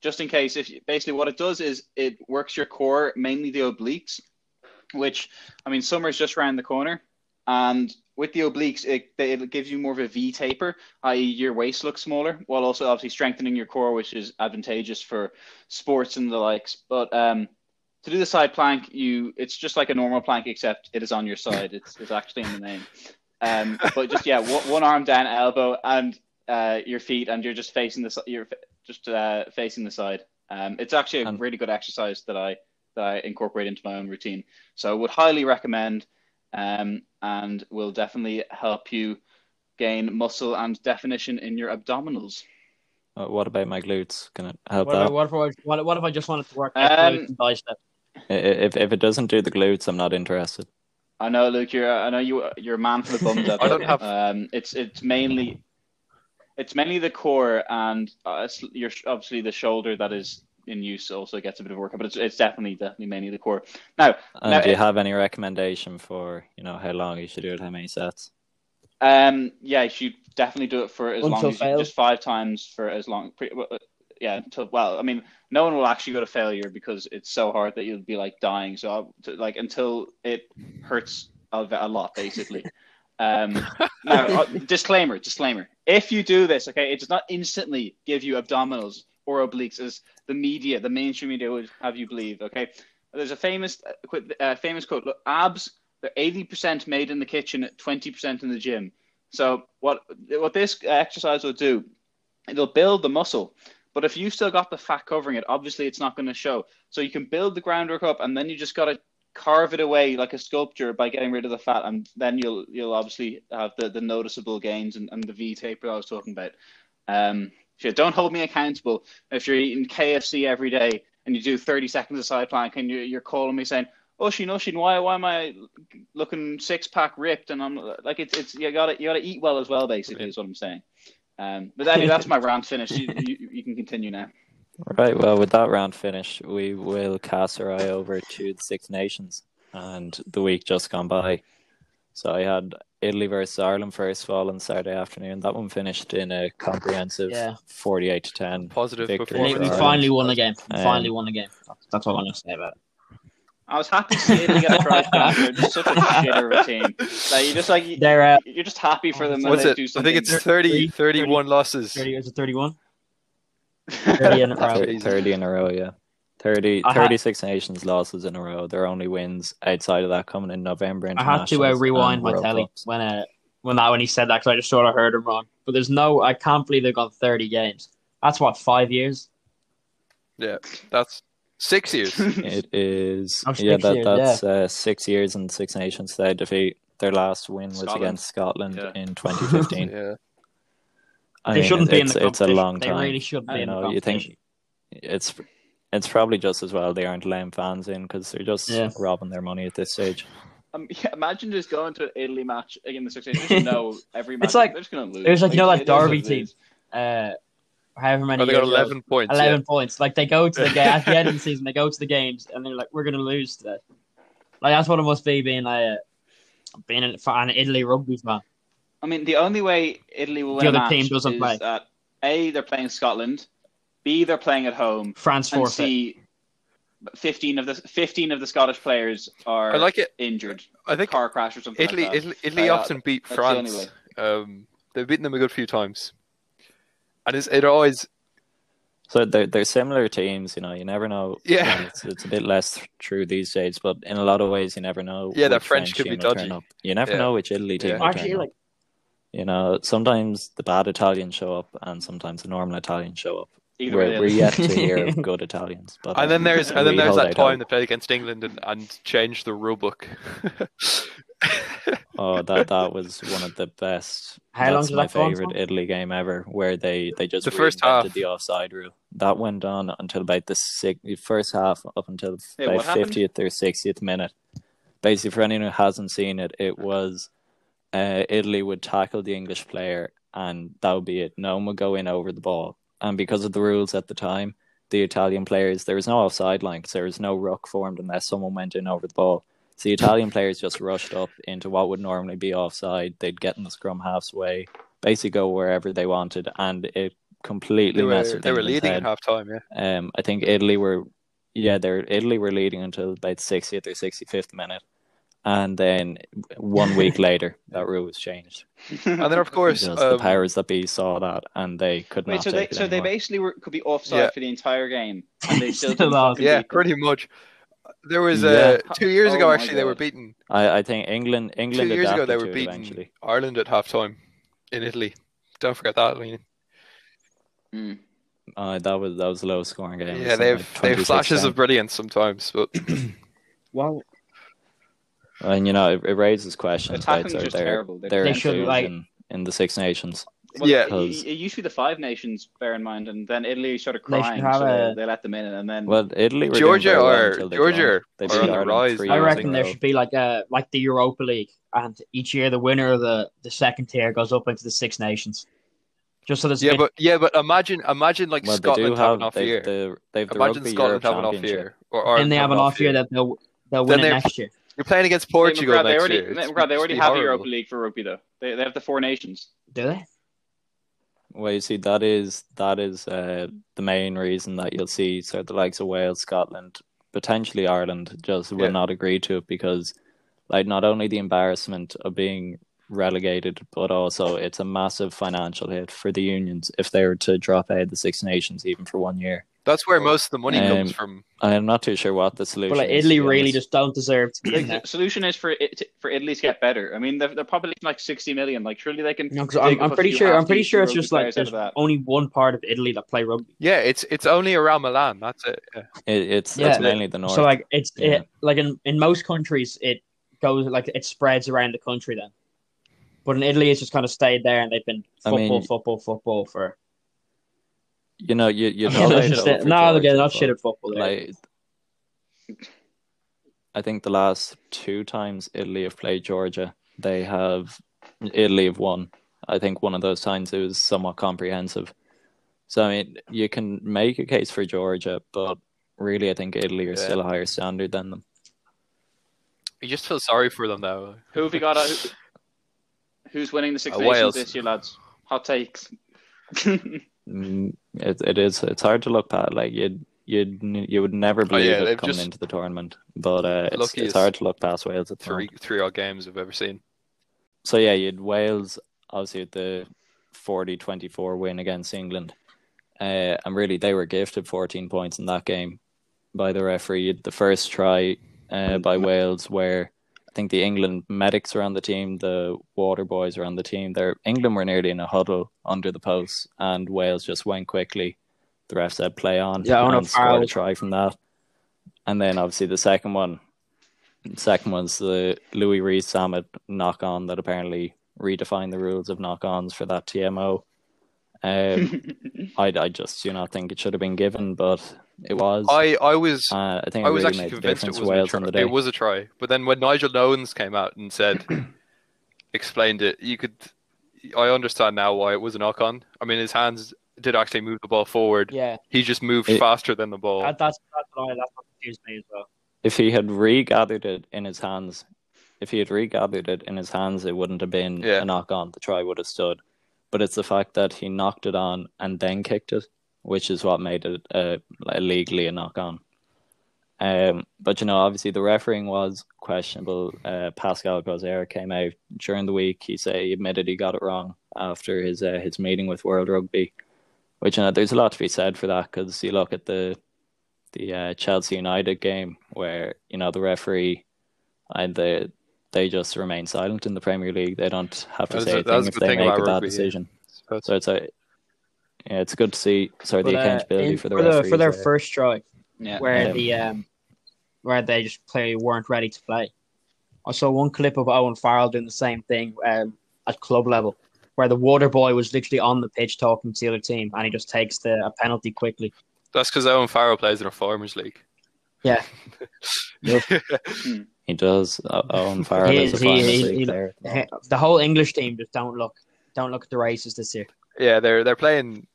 just in case, if basically what it does is it works your core, mainly the obliques, which I mean, summer's just around the corner, and with the obliques, it, it gives you more of a V taper, i.e., your waist looks smaller, while also obviously strengthening your core, which is advantageous for sports and the likes. But um, to do the side plank, you it's just like a normal plank, except it is on your side. It's, it's actually in the name. Um, but just yeah, one, one arm down, elbow, and uh, your feet, and you're just facing the si- you're just uh, facing the side. Um, it's actually a And- really good exercise that I that I incorporate into my own routine. So I would highly recommend, um, and will definitely help you gain muscle and definition in your abdominals. Uh, what about my glutes? Can it help What, that? if, what, if, I- what, what if I just wanted to work out Um, glutes and If if it doesn't do the glutes, I'm not interested. I know, Luke. You're I know you you're a man for the bums I don't have- Um, it's it's mainly it's mainly the core and uh, it's- your obviously the shoulder that is in use also gets a bit of workout, but it's it's definitely definitely mainly the core. Now, And Now, do you it- have any recommendation for you know how long you should do it, how many sets? Um, yeah, you should definitely do it for as Until long as you, fail. just five times for as long. Pre, uh, yeah, until well, I mean, no one will actually go to failure because it's so hard that you'll be like dying. So to, like until it hurts a, a lot, basically. Um, now, uh, disclaimer, disclaimer. If you do this, okay, it does not instantly give you abdominals or obliques as the media, the mainstream media would have you believe. Okay, there's a famous, uh, uh, famous quote: Look, abs they're eighty percent made in the kitchen, twenty percent in the gym. So what what this exercise will do, it'll build the muscle. But if you've still got the fat covering it, obviously it's not going to show. So you can build the groundwork up, and then you just got to carve it away like a sculpture by getting rid of the fat, and then you'll you'll obviously have the, the noticeable gains and, and the V taper I was talking about. Um, so don't hold me accountable if you're eating KFC every day and you do 30 seconds of side plank and you're, you're calling me saying, Oisin, Oisin, why why am I looking six pack ripped? And I'm like, it's it's you gotta you gotta eat well as well, basically, is what I'm saying. Um, but anyway, that's my rant finished. You, you, you can continue now. Right. Well, with that round finished, we will cast our eye over to the Six Nations and the week just gone by. So I had Italy versus Ireland first of all on Saturday afternoon. That one finished in a comprehensive Yeah. forty-eight to ten Positive victory. We, we finally won the game. We Um, finally won the game. That's all I'm going to say about it. I was happy to see Italy get a try. back. They're just such a shitter of a team. Like you just like you, They're uh, you're just happy for them when What's it? do I think it's 30, 30, 31 losses. 30, is it 31? 30 in a row. Thir- Jesus. 30 in a row, yeah. 30, I had- 36 Nations losses in a row. Their only wins outside of that coming in November. I had to uh, rewind my World telly Cups. when uh, when that when he said that because I just sort of heard him wrong. But there's no, I can't believe they've gone 30 games. That's what five years. Yeah, that's six years. It is, Oh, yeah, that, years, that's Uh, six years and Six Nations. They defeat their last win was Scotland. against Scotland Yeah. in 2015. yeah, I they mean, shouldn't be in it's, the it's a competition. long They time. really shouldn't be you in the know, you think it's it's probably just as well they aren't allowing fans in because they're just Yeah. robbing their money at this stage. Um, yeah, imagine just going to an Italy match again the Six Nations. Just know every match. It's like- they're just gonna lose. it was like, you know, like it is what Derby it team. Uh, however many oh, they got ago. eleven points. 11 points. Like they go to the game at the end of the season, they go to the games and they're like, "We're gonna lose today." Like that's what it must be being like uh, being an, an Italy rugby fan. I mean, the only way Italy will The win a other team match doesn't is play. that a they're playing Scotland, b they're playing at home, France and forfeit. c fifteen of the fifteen of the Scottish players are Yeah. I like it. injured, I think car crash or something. Italy, like that. Italy, Italy Uh, often beat that's the France. Um, they've beaten them a good few times, and it's, it always So they're they're similar teams, you know. You never know. Yeah. It's, it's a bit less true these days, but in a lot of ways, you never know. Yeah, that which French could be team dodgy. You never Yeah. know which Italy team. Yeah. Actually, like up. You know, sometimes the bad Italians show up, and sometimes the normal Italians show up. Either We're, way, we're yet to hear of good Italians, but and then um, there's and then there's that time hope. they played against England and, and changed the rule book. Oh, that that was one of the best. How long that's did my that go favorite? Italy game ever, where they they just The first reinvented half. the offside rule. That went on until about the six, first half, up until Wait, about fiftieth or sixtieth minute. Basically, for anyone who hasn't seen it, it was uh, Italy would tackle the English player, and that would be it. No one would go in over the ball, and because of the rules at the time, the Italian players there was no offside line because there was no ruck formed unless someone went in over the ball. So the Italian players just rushed up into what would normally be offside. They'd get in the scrum halfway, basically go wherever they wanted, and it completely they were messed they were leading at half time. Yeah, Um, I think Italy were, yeah, they're Italy were leading until about 60th or 65th minute, and then one week later that rule was changed. and then of course Because the um, powers that be saw that, and they could Wait, not so they take it so they basically were, could be offside Yeah. for the entire game, and they still Still lost. yeah, beat pretty much. There was Yeah. uh, two years Oh ago my actually they were beaten. I, I think England England Two years ago they were it beating eventually. Ireland at half time in Italy. Don't forget that. I mean, Mm. Uh, that was that was a low scoring game. Yeah, they have something they've flashes 26-10. of brilliance sometimes, but well, and you know it, it raises questions about Attacking their just their, terrible. They- their They should, like- inclusion in the Six Nations. Well, Yeah. it, it- it used to be the five nations, bear in mind, and then Italy started They should crying, have so a- they, they let them in, and then Well, Italy were Georgia or well are- until they Georgia joined. They are beat on the rise I reckon there row. should be like a like the Europa League, and each year the winner of the the second tier goes up into the Six Nations. Just so there's yeah, bit- but yeah, but imagine imagine like Well, Scotland do have have an off they, year. the, they've the Imagine Scotland Europe have an off year, or and Ireland they have an off year that they'll they'll win it next year. You're playing against Hey, Portugal McGrath, they next already, year. It's- McGrath, they already it's have a horrible. Europa League for rugby, though. They, they have the four nations. Do they? Well, you see, that is that is uh, the main reason that you'll see so the likes of Wales, Scotland, potentially Ireland, just will Yeah. not agree to it because, like, not only the embarrassment of being relegated, but also it's a massive financial hit for the unions if they were to drop out of the Six Nations even for one year. That's where most of the money comes Um, from. I'm not too sure what the solution. But like is, Italy be really honest. just don't deserve to The solution is for it, for Italy to get better. I mean, they're, they're probably like 60 million. Like, surely they can. No, 'cause dig I'm, I'm pretty sure. I'm pretty sure it's just like there's only one part of Italy that play rugby. Yeah, it's it's only around Milan. That's it. Yeah. It, it's Yeah. it's mainly the north. So like it's Yeah. it, like in in most countries it goes like it spreads around the country then, but in Italy it's just kind of stayed there and they've been I football, mean- football, football for. you know, you you Yeah, know, they're they just- shit over no, again, Georgia, not shit at football. like I think the last two times Italy have played Georgia, they have Italy have won. I think one of those times it was somewhat comprehensive. So I mean, you can make a case for Georgia, but really, I think Italy are Yeah. still a higher standard than them. You just feel sorry for them though. Who have you got? Who, who's winning the Six Uh, Nations Wales. this year, lads? Hot takes. Mm, It it is it's hard to look past. Like you'd you'd you would never believe Oh, yeah, it coming just- into the tournament, but uh, it's, it's hard to look past Wales at the Three moment. three odd games I've ever seen. So yeah, you'd Wales obviously with the 40-24 win against England, uh, and really they were gifted fourteen points in that game by the referee. The first try uh, by Wales where I think the England medics were on the team, the water boys were on the team. There, England were nearly in a huddle under the post, and Wales just went quickly. The ref said play on, Yeah, and scored Farrell. a try from that. And then obviously the second one, the second one's the Louis Rees-Zammit knock on that apparently redefined the rules of knock ons for that TMO. Um, I, I just do not think it should have been given, but it was. I, I was uh, I think it I was really actually convinced it was to a try. on the day. It was a try, but then when Nigel Owens came out and said, explained it, you could. I understand now why it was a knock on. I mean, his hands did actually move the ball forward. Yeah, He just moved It- faster than the ball. that, that's that's what I, that's what confused me as well. if he had regathered it in his hands, if he had regathered it in his hands, it wouldn't have been Yeah. a knock on. The try would have stood. But it's the fact that he knocked it on and then kicked it, which is what made it uh, illegally a knock on. Um, but you know, obviously the refereeing was questionable. Uh, Pascal Gaüzère came out during the week. He said he admitted he got it wrong after his uh, his meeting with World Rugby, which you know there's a lot to be said for that because you look at the the uh, Chelsea United game where you know the referee and the they just remain silent in the Premier League. They don't have to That's say a- a that's the if they make a bad decision. So- So it's a yeah, it's good to see. Sorry, But, the uh, accountability in- for the for, referees. for their uh, first try, yeah. where Yeah. the um, where they just clearly weren't ready to play. I saw one clip of Owen Farrell doing the same thing um, at club level, where the water boy was literally on the pitch talking to the other team, and he just takes the a penalty quickly. That's because Owen Farrell plays in a farmers league. Yeah. he does. Owen Farrell He is a is- he- finals he- league he- player. The whole English team just don't look don't look at the races this year. yeah, they're they're playing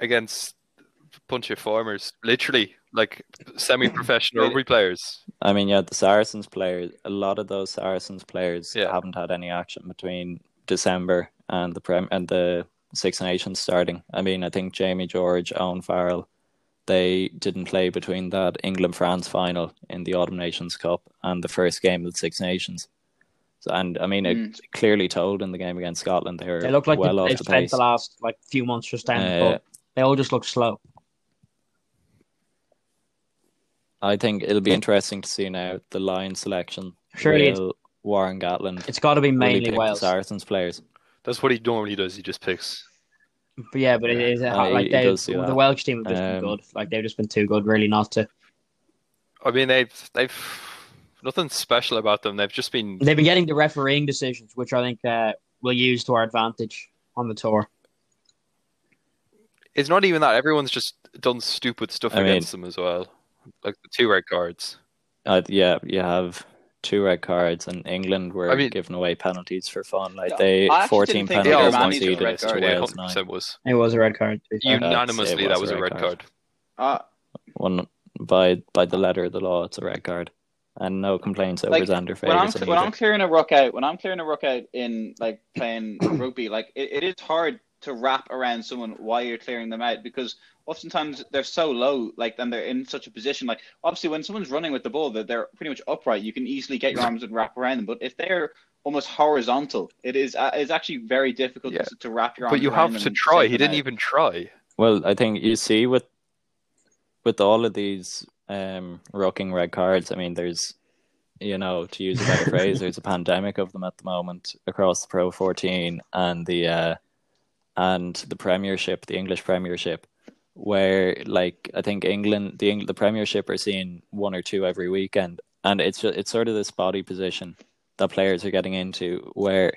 against a bunch of farmers, literally like semi-professional Really? rugby players. I mean, yeah, the Saracens players. A lot of those Saracens players Yeah. haven't had any action between December and the prem and the Six Nations starting. I mean, I think Jamie George, Owen Farrell, they didn't play between that England France final in the Autumn Nations Cup and the first game of the Six Nations. So, and I mean, it Mm. clearly told in the game against Scotland they were They look like well they, off they've the spent pace. the last like few months just down Uh, pub. They all just look slow. I think it'll be interesting to see now the line selection. Surely it's- Will Warren Gatland It's got to be mainly pick Wales. the Saracens players. That's what he normally does. He just picks. But yeah, but it is uh, Uh, he- like he they does do the that. Welsh team have just been Um, good. Like they've just been too good, really, not to. I mean, they've they've nothing special about them. They've just been They've been getting the refereeing decisions, which I think uh, we'll use to our advantage on the tour. It's not even that. Everyone's just done stupid stuff I mean- against them as well. Like the two red cards. Uh, yeah, you have two red cards, and England were I mean- giving away penalties for fun. Like they I fourteen didn't they penalties were managed conceded a red to card. Yeah, Wales 100% was. It was a red card. To be fair. Yeah. Unanimously, it that was was a a red red card. card. Uh, One by by the letter of the law, it's a red card, and no complaints over Like, Zander when I'm Fagerson. when I'm clearing a ruck out, when I'm clearing a ruck out in like playing rugby, like it, it is hard to wrap around someone while you're clearing them out because oftentimes they're so low, like and they're in such a position. Like obviously, when someone's running with the ball, they're, they're pretty much upright. You can easily get your arms and wrap around them. But if they're almost horizontal, it is uh, it's actually very difficult Yeah. to, to wrap your arms. But you around have to try. He didn't out. even try. Well, I think you see with with all of these um rocking red cards, I mean there's you know, to use a better phrase, there's a pandemic of them at the moment across the Pro fourteen and the uh and the Premiership, the English Premiership, where like I think England the Eng- the Premiership are seeing one or two every weekend and it's it's sort of this body position that players are getting into where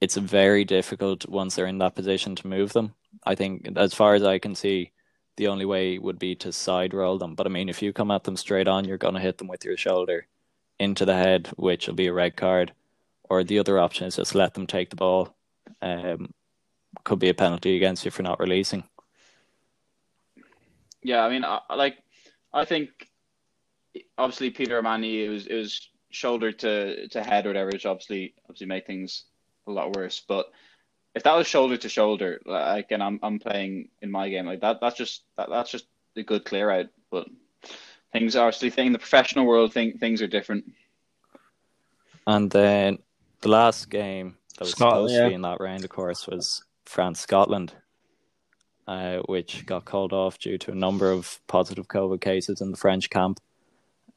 it's very difficult once they're in that position to move them. I think as far as I can see, the only way would be to side roll them. But I mean, if you come at them straight on, you're going to hit them with your shoulder into the head, which will be a red card. Or the other option is just let them take the ball. Um, could be a penalty against you for not releasing. Yeah, I mean, I, like I think obviously Peter O'Mahony it was it was shoulder to, to head or whatever, which obviously obviously make things a lot worse. But if that was shoulder to shoulder, like and I'm I'm playing in my game like that, that's just that, that's just a good clear out. But things are obviously in the professional world, thing things are different. And then the last game that was Scotland, supposed to be in that round, of course, was France Scotland, uh, which got called off due to a number of positive COVID cases in the French camp.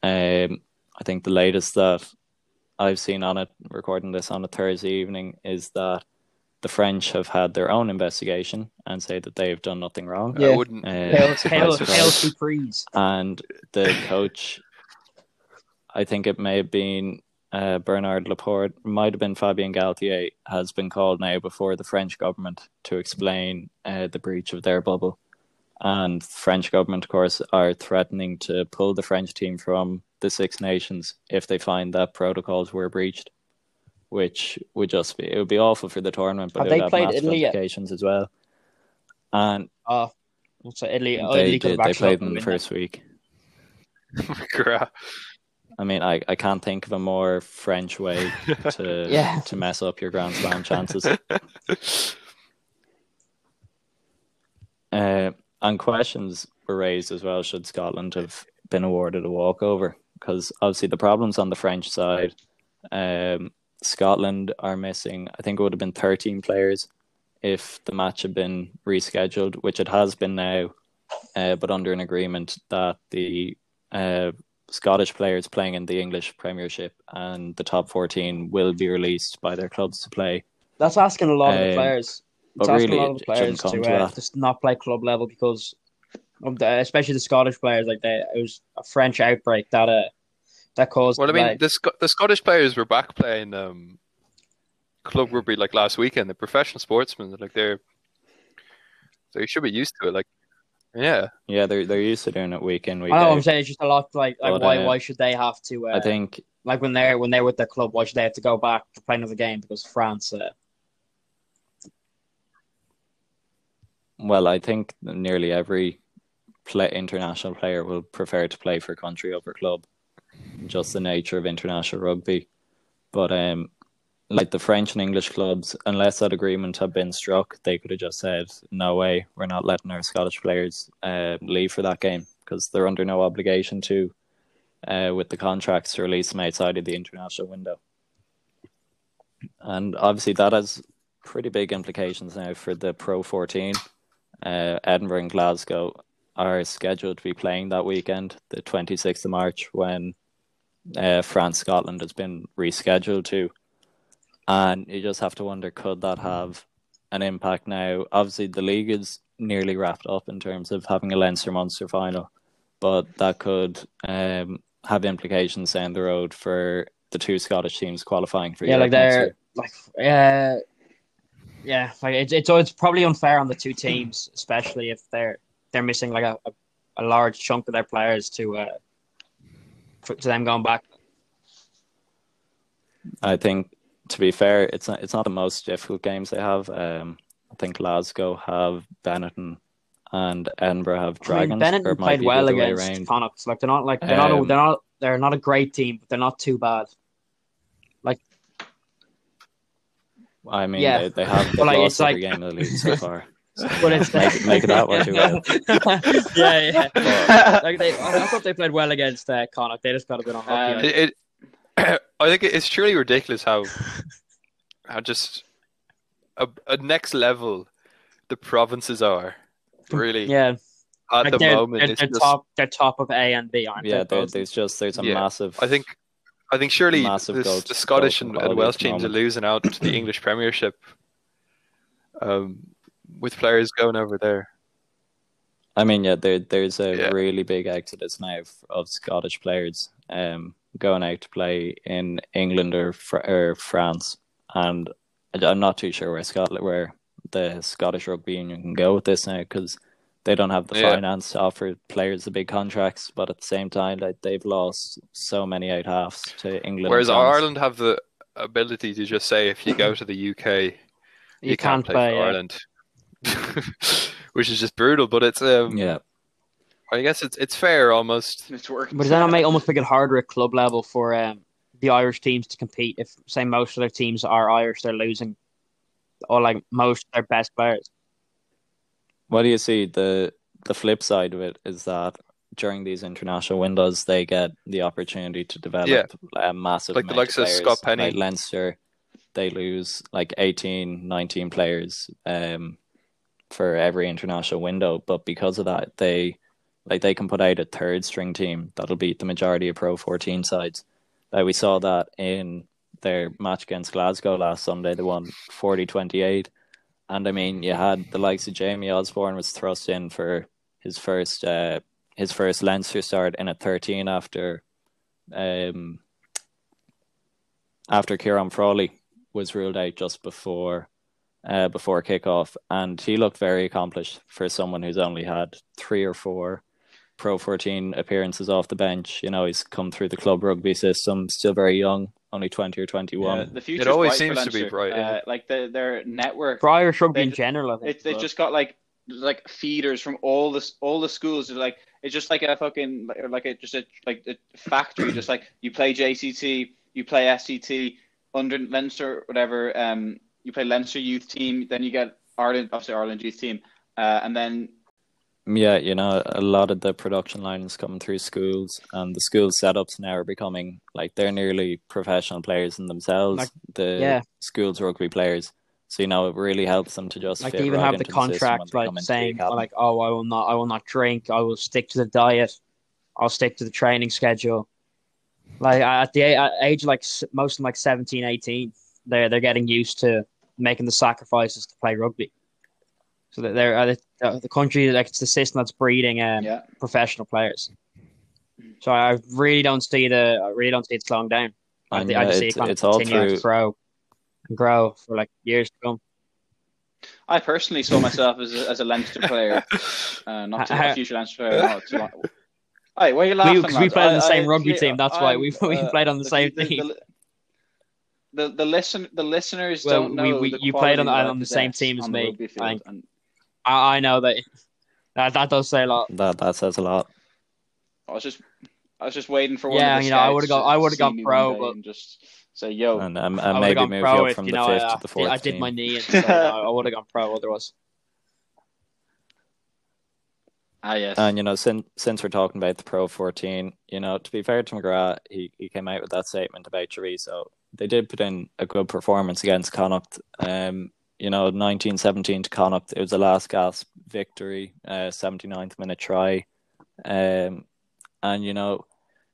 Um, I think the latest that I've seen on it, recording this on a Thursday evening, is that the French have had their own investigation and say that they've done nothing wrong. Yeah. I wouldn't. Uh, Hail, surprise, hail, surprise. hail to freeze. and the coach, I think it may have been uh, Bernard Laporte, might have been Fabien Galthié, has been called now before the French government to explain uh, the breach of their bubble. And French government, of course, are threatening to pull the French team from the Six Nations if they find that protocols were breached, which would just be it would be awful for the tournament, but Have it they would have played massive Italy yet? implications as well. And Oh, so Italy, oh, they Italy could did, they played got in the first week. I mean, I, I can't think of a more French way to Yeah. to mess up your Grand Slam chances. Uh, and questions were raised as well. Should Scotland have been awarded a walkover? Because obviously the problems on the French side, um, Scotland are missing. I think it would have been thirteen players if the match had been rescheduled, which it has been now, uh, but under an agreement that the uh, Scottish players playing in the English Premiership and the top fourteen will be released by their clubs to play. That's asking a lot of the Um, players. but It's asking really, a lot of the players to, to uh, that. just not play club level because, of the, especially the Scottish players, like they, it was a French outbreak that uh, that caused. Well, I mean, like, the Sc- the Scottish players were back playing um, club rugby like last weekend. They're professional sportsmen. Like they're they should be used to it. Like, yeah, Yeah, they're they're used to doing it week in week I know what I'm out. saying. It's just a lot like like But, why uh, why should they have to? Uh, I think like when they're when they're with their club, why should they have to go back to play another game because France? Uh, well, I think nearly every play, international player will prefer to play for country over club, just the nature of international rugby. But um, like the French and English clubs, unless that agreement had been struck, they could have just said, "No way, we're not letting our Scottish players uh, leave for that game because they're under no obligation to, uh, with the contracts to release them outside of the international window." And obviously, that has pretty big implications now for the Pro 14. Uh, Edinburgh and Glasgow are scheduled to be playing that weekend, the 26th of March, when uh, France Scotland has been rescheduled to. And you just have to wonder could that have an impact now? Obviously, the league is nearly wrapped up in terms of having a Leinster Munster final, but that could um, have implications down the road for the two Scottish teams qualifying for yeah, like Europe next they're like uh, yeah, like it's it's it's probably unfair on the two teams, especially if they're they're missing like a, a, a large chunk of their players to uh for, to them going back. I think to be fair, it's not it's not the most difficult games they have. Um, I think Glasgow have Benetton and Edinburgh have I mean, Dragons. Benetton played well the other way against. Connacht. Like they're not like they're not a, Um, they're not they're not a great team, but they're not too bad. Like, I mean, Yeah. they, they have they've like, lost it's every game of the league so far. But it's Make- make it that what you will. yeah, yeah. like they, I thought they played well against uh, Connacht. They just got a bit unlucky. Um, it. it I think it's truly ridiculous how how just a, a next level the provinces are. Really, yeah, at like the they're, moment, they're, they're just. top. They're top of A and B, aren't Yeah, they? there, both? there's just there's a Yeah. massive. I think I think surely Massive this, goal- the Scottish and, quality and Welsh teams are losing out to the English Premiership. Um, with players going over there. I mean, yeah, there there's a Yeah. really big exodus now of, of Scottish players um going out to play in England or Fr- or France, and I'm not too sure where Scotland where the Scottish Rugby Union can go with this now because they don't have the Yeah. finance to offer players the big contracts, but at the same time, like they've lost so many out halves to England. Whereas Ireland have the ability to just say if you go to the UK You, you, can't, can't play, play. Ireland, which is just brutal. But it's um, Yeah, I guess it's it's fair almost. It's worked. But does that not make almost make it harder at club level for um, the Irish teams to compete? If say most of their teams are Irish, they're losing, or like most of their best players. what do you see the the flip side of it is that during these international windows they get the opportunity to develop Yeah. a massive Like the amount likes of. Scott Penny. like Leinster they lose like 18 19 players um for every international window but because of that they like they can put out a third string team that'll beat the majority of pro 14 sides. Like we saw that in their match against Glasgow last Sunday they won 40-28 and I mean you had the likes of Jamie Osborne was thrust in for his first uh his first Leinster start in a 13 after um after Ciarán Frawley was ruled out just before uh before kickoff. And he looked very accomplished for someone who's only had three or four pro 14 appearances off the bench you know he's come through the club rugby system still very young only 20 or 21 Yeah, the future's It always seems to be bright, yeah. Uh, like the, their network, For rugby in general, I think. it, they but- just got like like feeders from all the all the schools. It's like it's just like a fucking like- like a just a like a factory. just like you play JCT, you play SCT under Leinster, whatever. Um, you play Leinster youth team, then you get Ireland, obviously Ireland youth team, uh, and then Yeah, you know, a lot of the production lines coming through schools, and the school setups now are becoming like they're nearly professional players in themselves. Like, the yeah. schools rugby players, so you know it really helps them to just like they even right have the contract they like the saying like oh I will not I will not drink. I will stick to the diet. I'll stick to the training schedule. Like at the at age like most of them like 17 18 they're they're getting used to making the sacrifices to play rugby so that they're uh, the, the country like it's the system that's breeding um, yeah, professional players so I really don't see the I really don't see it slowing down I, And, think I yeah, just see it it's- kind of all continue through- to grow and grow for like years to come I personally saw myself as a, as a Leinster player, uh, not to, a future Leinster player. No, to, Hey, why are you laughing? We, 'cause we lads? played on the same I- rugby yeah, team. That's why I'm, we we uh, played on the same the, team. The, the, the listen the listeners Well, don't know we- the you played on the- on the same team as me, rugby field, and I, I know that, that that does say a lot. That that says a lot. I was just I was just waiting for one Yeah, of the you know, I would've gone- I would've see gone pro, but- just say yo. And, um, I and would have maybe gone move pro you up if from you the know fifth I, to the fourth I did team. my knee, and so, I, I would have gone pro otherwise. ah yes. And you know, since since we're talking about the Pro 14, you know, to be fair to McGrath, he, he came out with that statement about Treviso. They did put in a good performance against Connacht. Um, you know, 1917 to Connacht. It was a last gasp victory, uh, 79th minute try. Um, and you know,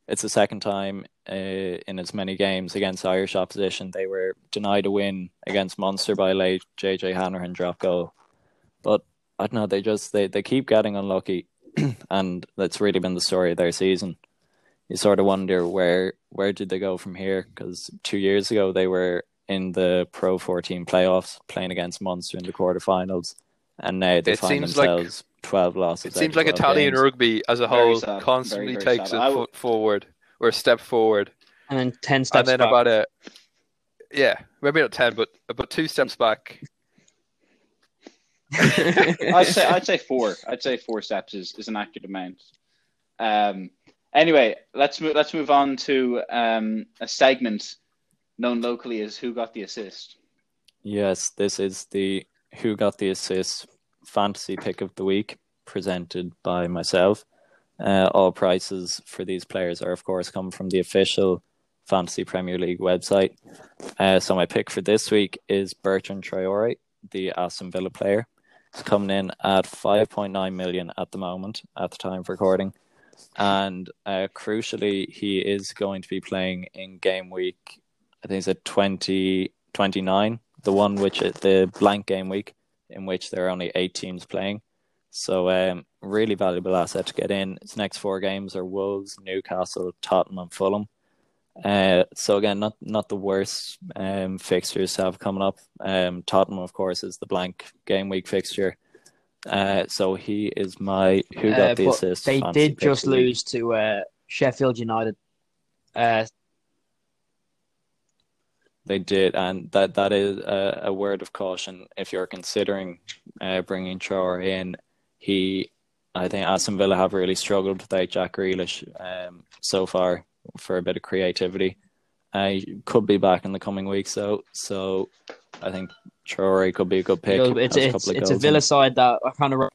it's the second time uh, in as many games against Irish opposition they were denied a win against Munster by late JJ Hanrahan drop goal. But I don't know, they just they, they keep getting unlucky and that's really been the story of their season. You sort of wonder where where did they go from here? Because two years ago they were in the Pro 14 playoffs playing against Munster in the quarterfinals, and now they It find seems like- themselves twelve losses. It seems like Italian games. rugby as a whole sad. constantly Very, very takes sad. a I foot forward or a step forward, And then ten and steps then back. about a yeah, maybe not ten, but about two steps back. I'd say I'd say four. I'd say four steps is, is an accurate amount. Um, anyway, let's move let's move on to um, a segment known locally as "Who Got the Assist." Yes, this is the Who Got the Assist fantasy pick of the week presented by myself. Uh, all prices for these players are, of course, come from the official Fantasy Premier League website. Uh, so my pick for this week is Bertrand Traore, the Aston Villa player. He's coming in at 5.9 million at the moment, at the time of recording. And uh, crucially, he is going to be playing in game week, I think it's at 20, 29, the one which is the blank game week, in which there are only eight teams playing. So, um, really valuable asset to get in. Its next four games are Wolves, Newcastle, Tottenham, and Fulham. Uh, so again, not not the worst um, fixtures to have coming up. Um, Tottenham, of course, is the blank game week fixture. Uh, so he is my who got Uh, the assist. They did just week. lose to uh, Sheffield United. They did, and that that is a, a word of caution if you're considering uh, bringing Traore in. He, I think Aston Villa have really struggled without Jack Grealish um, so far for a bit of creativity. Uh, he could be back in the coming weeks, so so I think Traore could be a good pick. It's a, it's, it's a Villa side that are kind of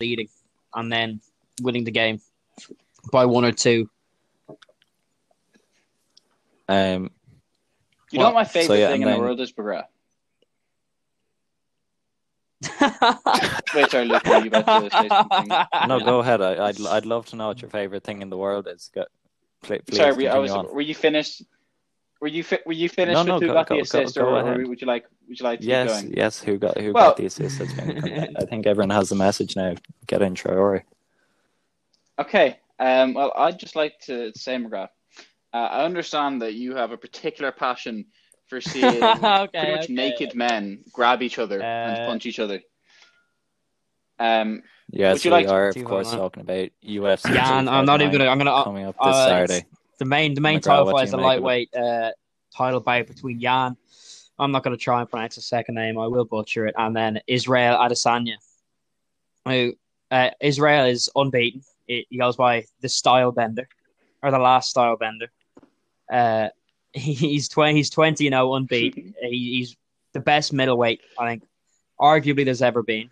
leading and then winning the game by one or two. Um, you well, know what my favorite so yeah, thing in then... the world is, Bagra? Wait, sorry, Luke, you about to say something? No, go ahead. I, would I'd love to know what your favorite thing in the world is. Go, please, sorry, were, I was, were you finished? Were you fi- were you finished no, no, with who go, got go, the assist, go, or, or, would you like would you like to yes, yes, who got who well, got the assist? I think everyone has the message now. Get in Traore. Okay. Um, well, I'd just like to say, McGrath, uh, I understand that you have a particular passion for seeing okay, pretty much okay. naked men grab each other uh, and punch each other. Um, yes, we like are, of course, talking about UFC. Yeah, and I'm not even gonna. I'm gonna coming up this uh, Saturday. The main, the main title fight is the lightweight uh, title bout between Jan. I'm not going to try and pronounce the second name. I will butcher it. And then Israel Adesanya. Who, uh, Israel is unbeaten. It, he goes by the Style Bender, or the last Style Bender. Uh, he's twenty. He's twenty, you know, unbeaten. he, he's the best middleweight I think, arguably there's ever been.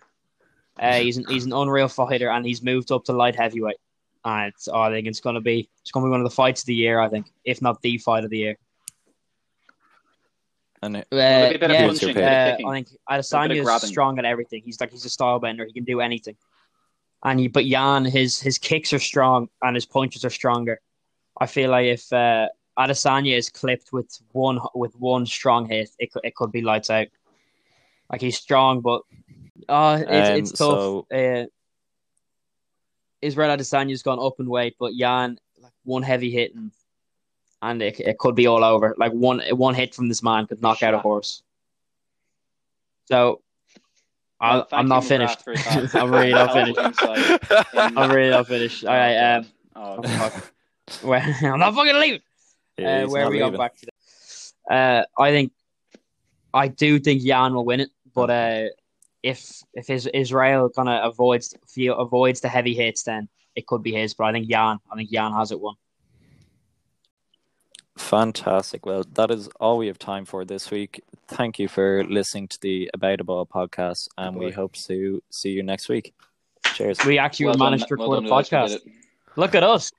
Uh, he's an, he's an unreal fighter, and he's moved up to light heavyweight. And oh, I think it's gonna be it's gonna be one of the fights of the year. I think, if not the fight of the year. And it, uh, yeah, uh, I think Adesanya is strong at everything. He's like he's a style bender. He can do anything. And he, but Jan, his his kicks are strong and his punches are stronger. I feel like if uh, Adesanya is clipped with one with one strong hit, it it could be lights out. Like he's strong, but uh, it's, um, it's tough. So... Uh, Israel Adesanya's gone up in weight, but Jan like one heavy hit and and it, it could be all over. Like one one hit from this man could knock Shot. out a horse. So well, I'm not finished. I'm really not finished. I'm really not finished. All right. Um, oh, where, I'm not fucking leaving. Uh, where are we going back to? Uh, I think I do think Jan will win it, but uh, if if his Israel kind of avoids feel avoids the heavy hits, then it could be his. But I think Jan, I think Jan has it won. Fantastic. Well, that is all we have time for this week. Thank you for listening to the About a Ball podcast, and we hope to see you next week. Cheers. We actually well managed done, to record well a podcast. Look at us.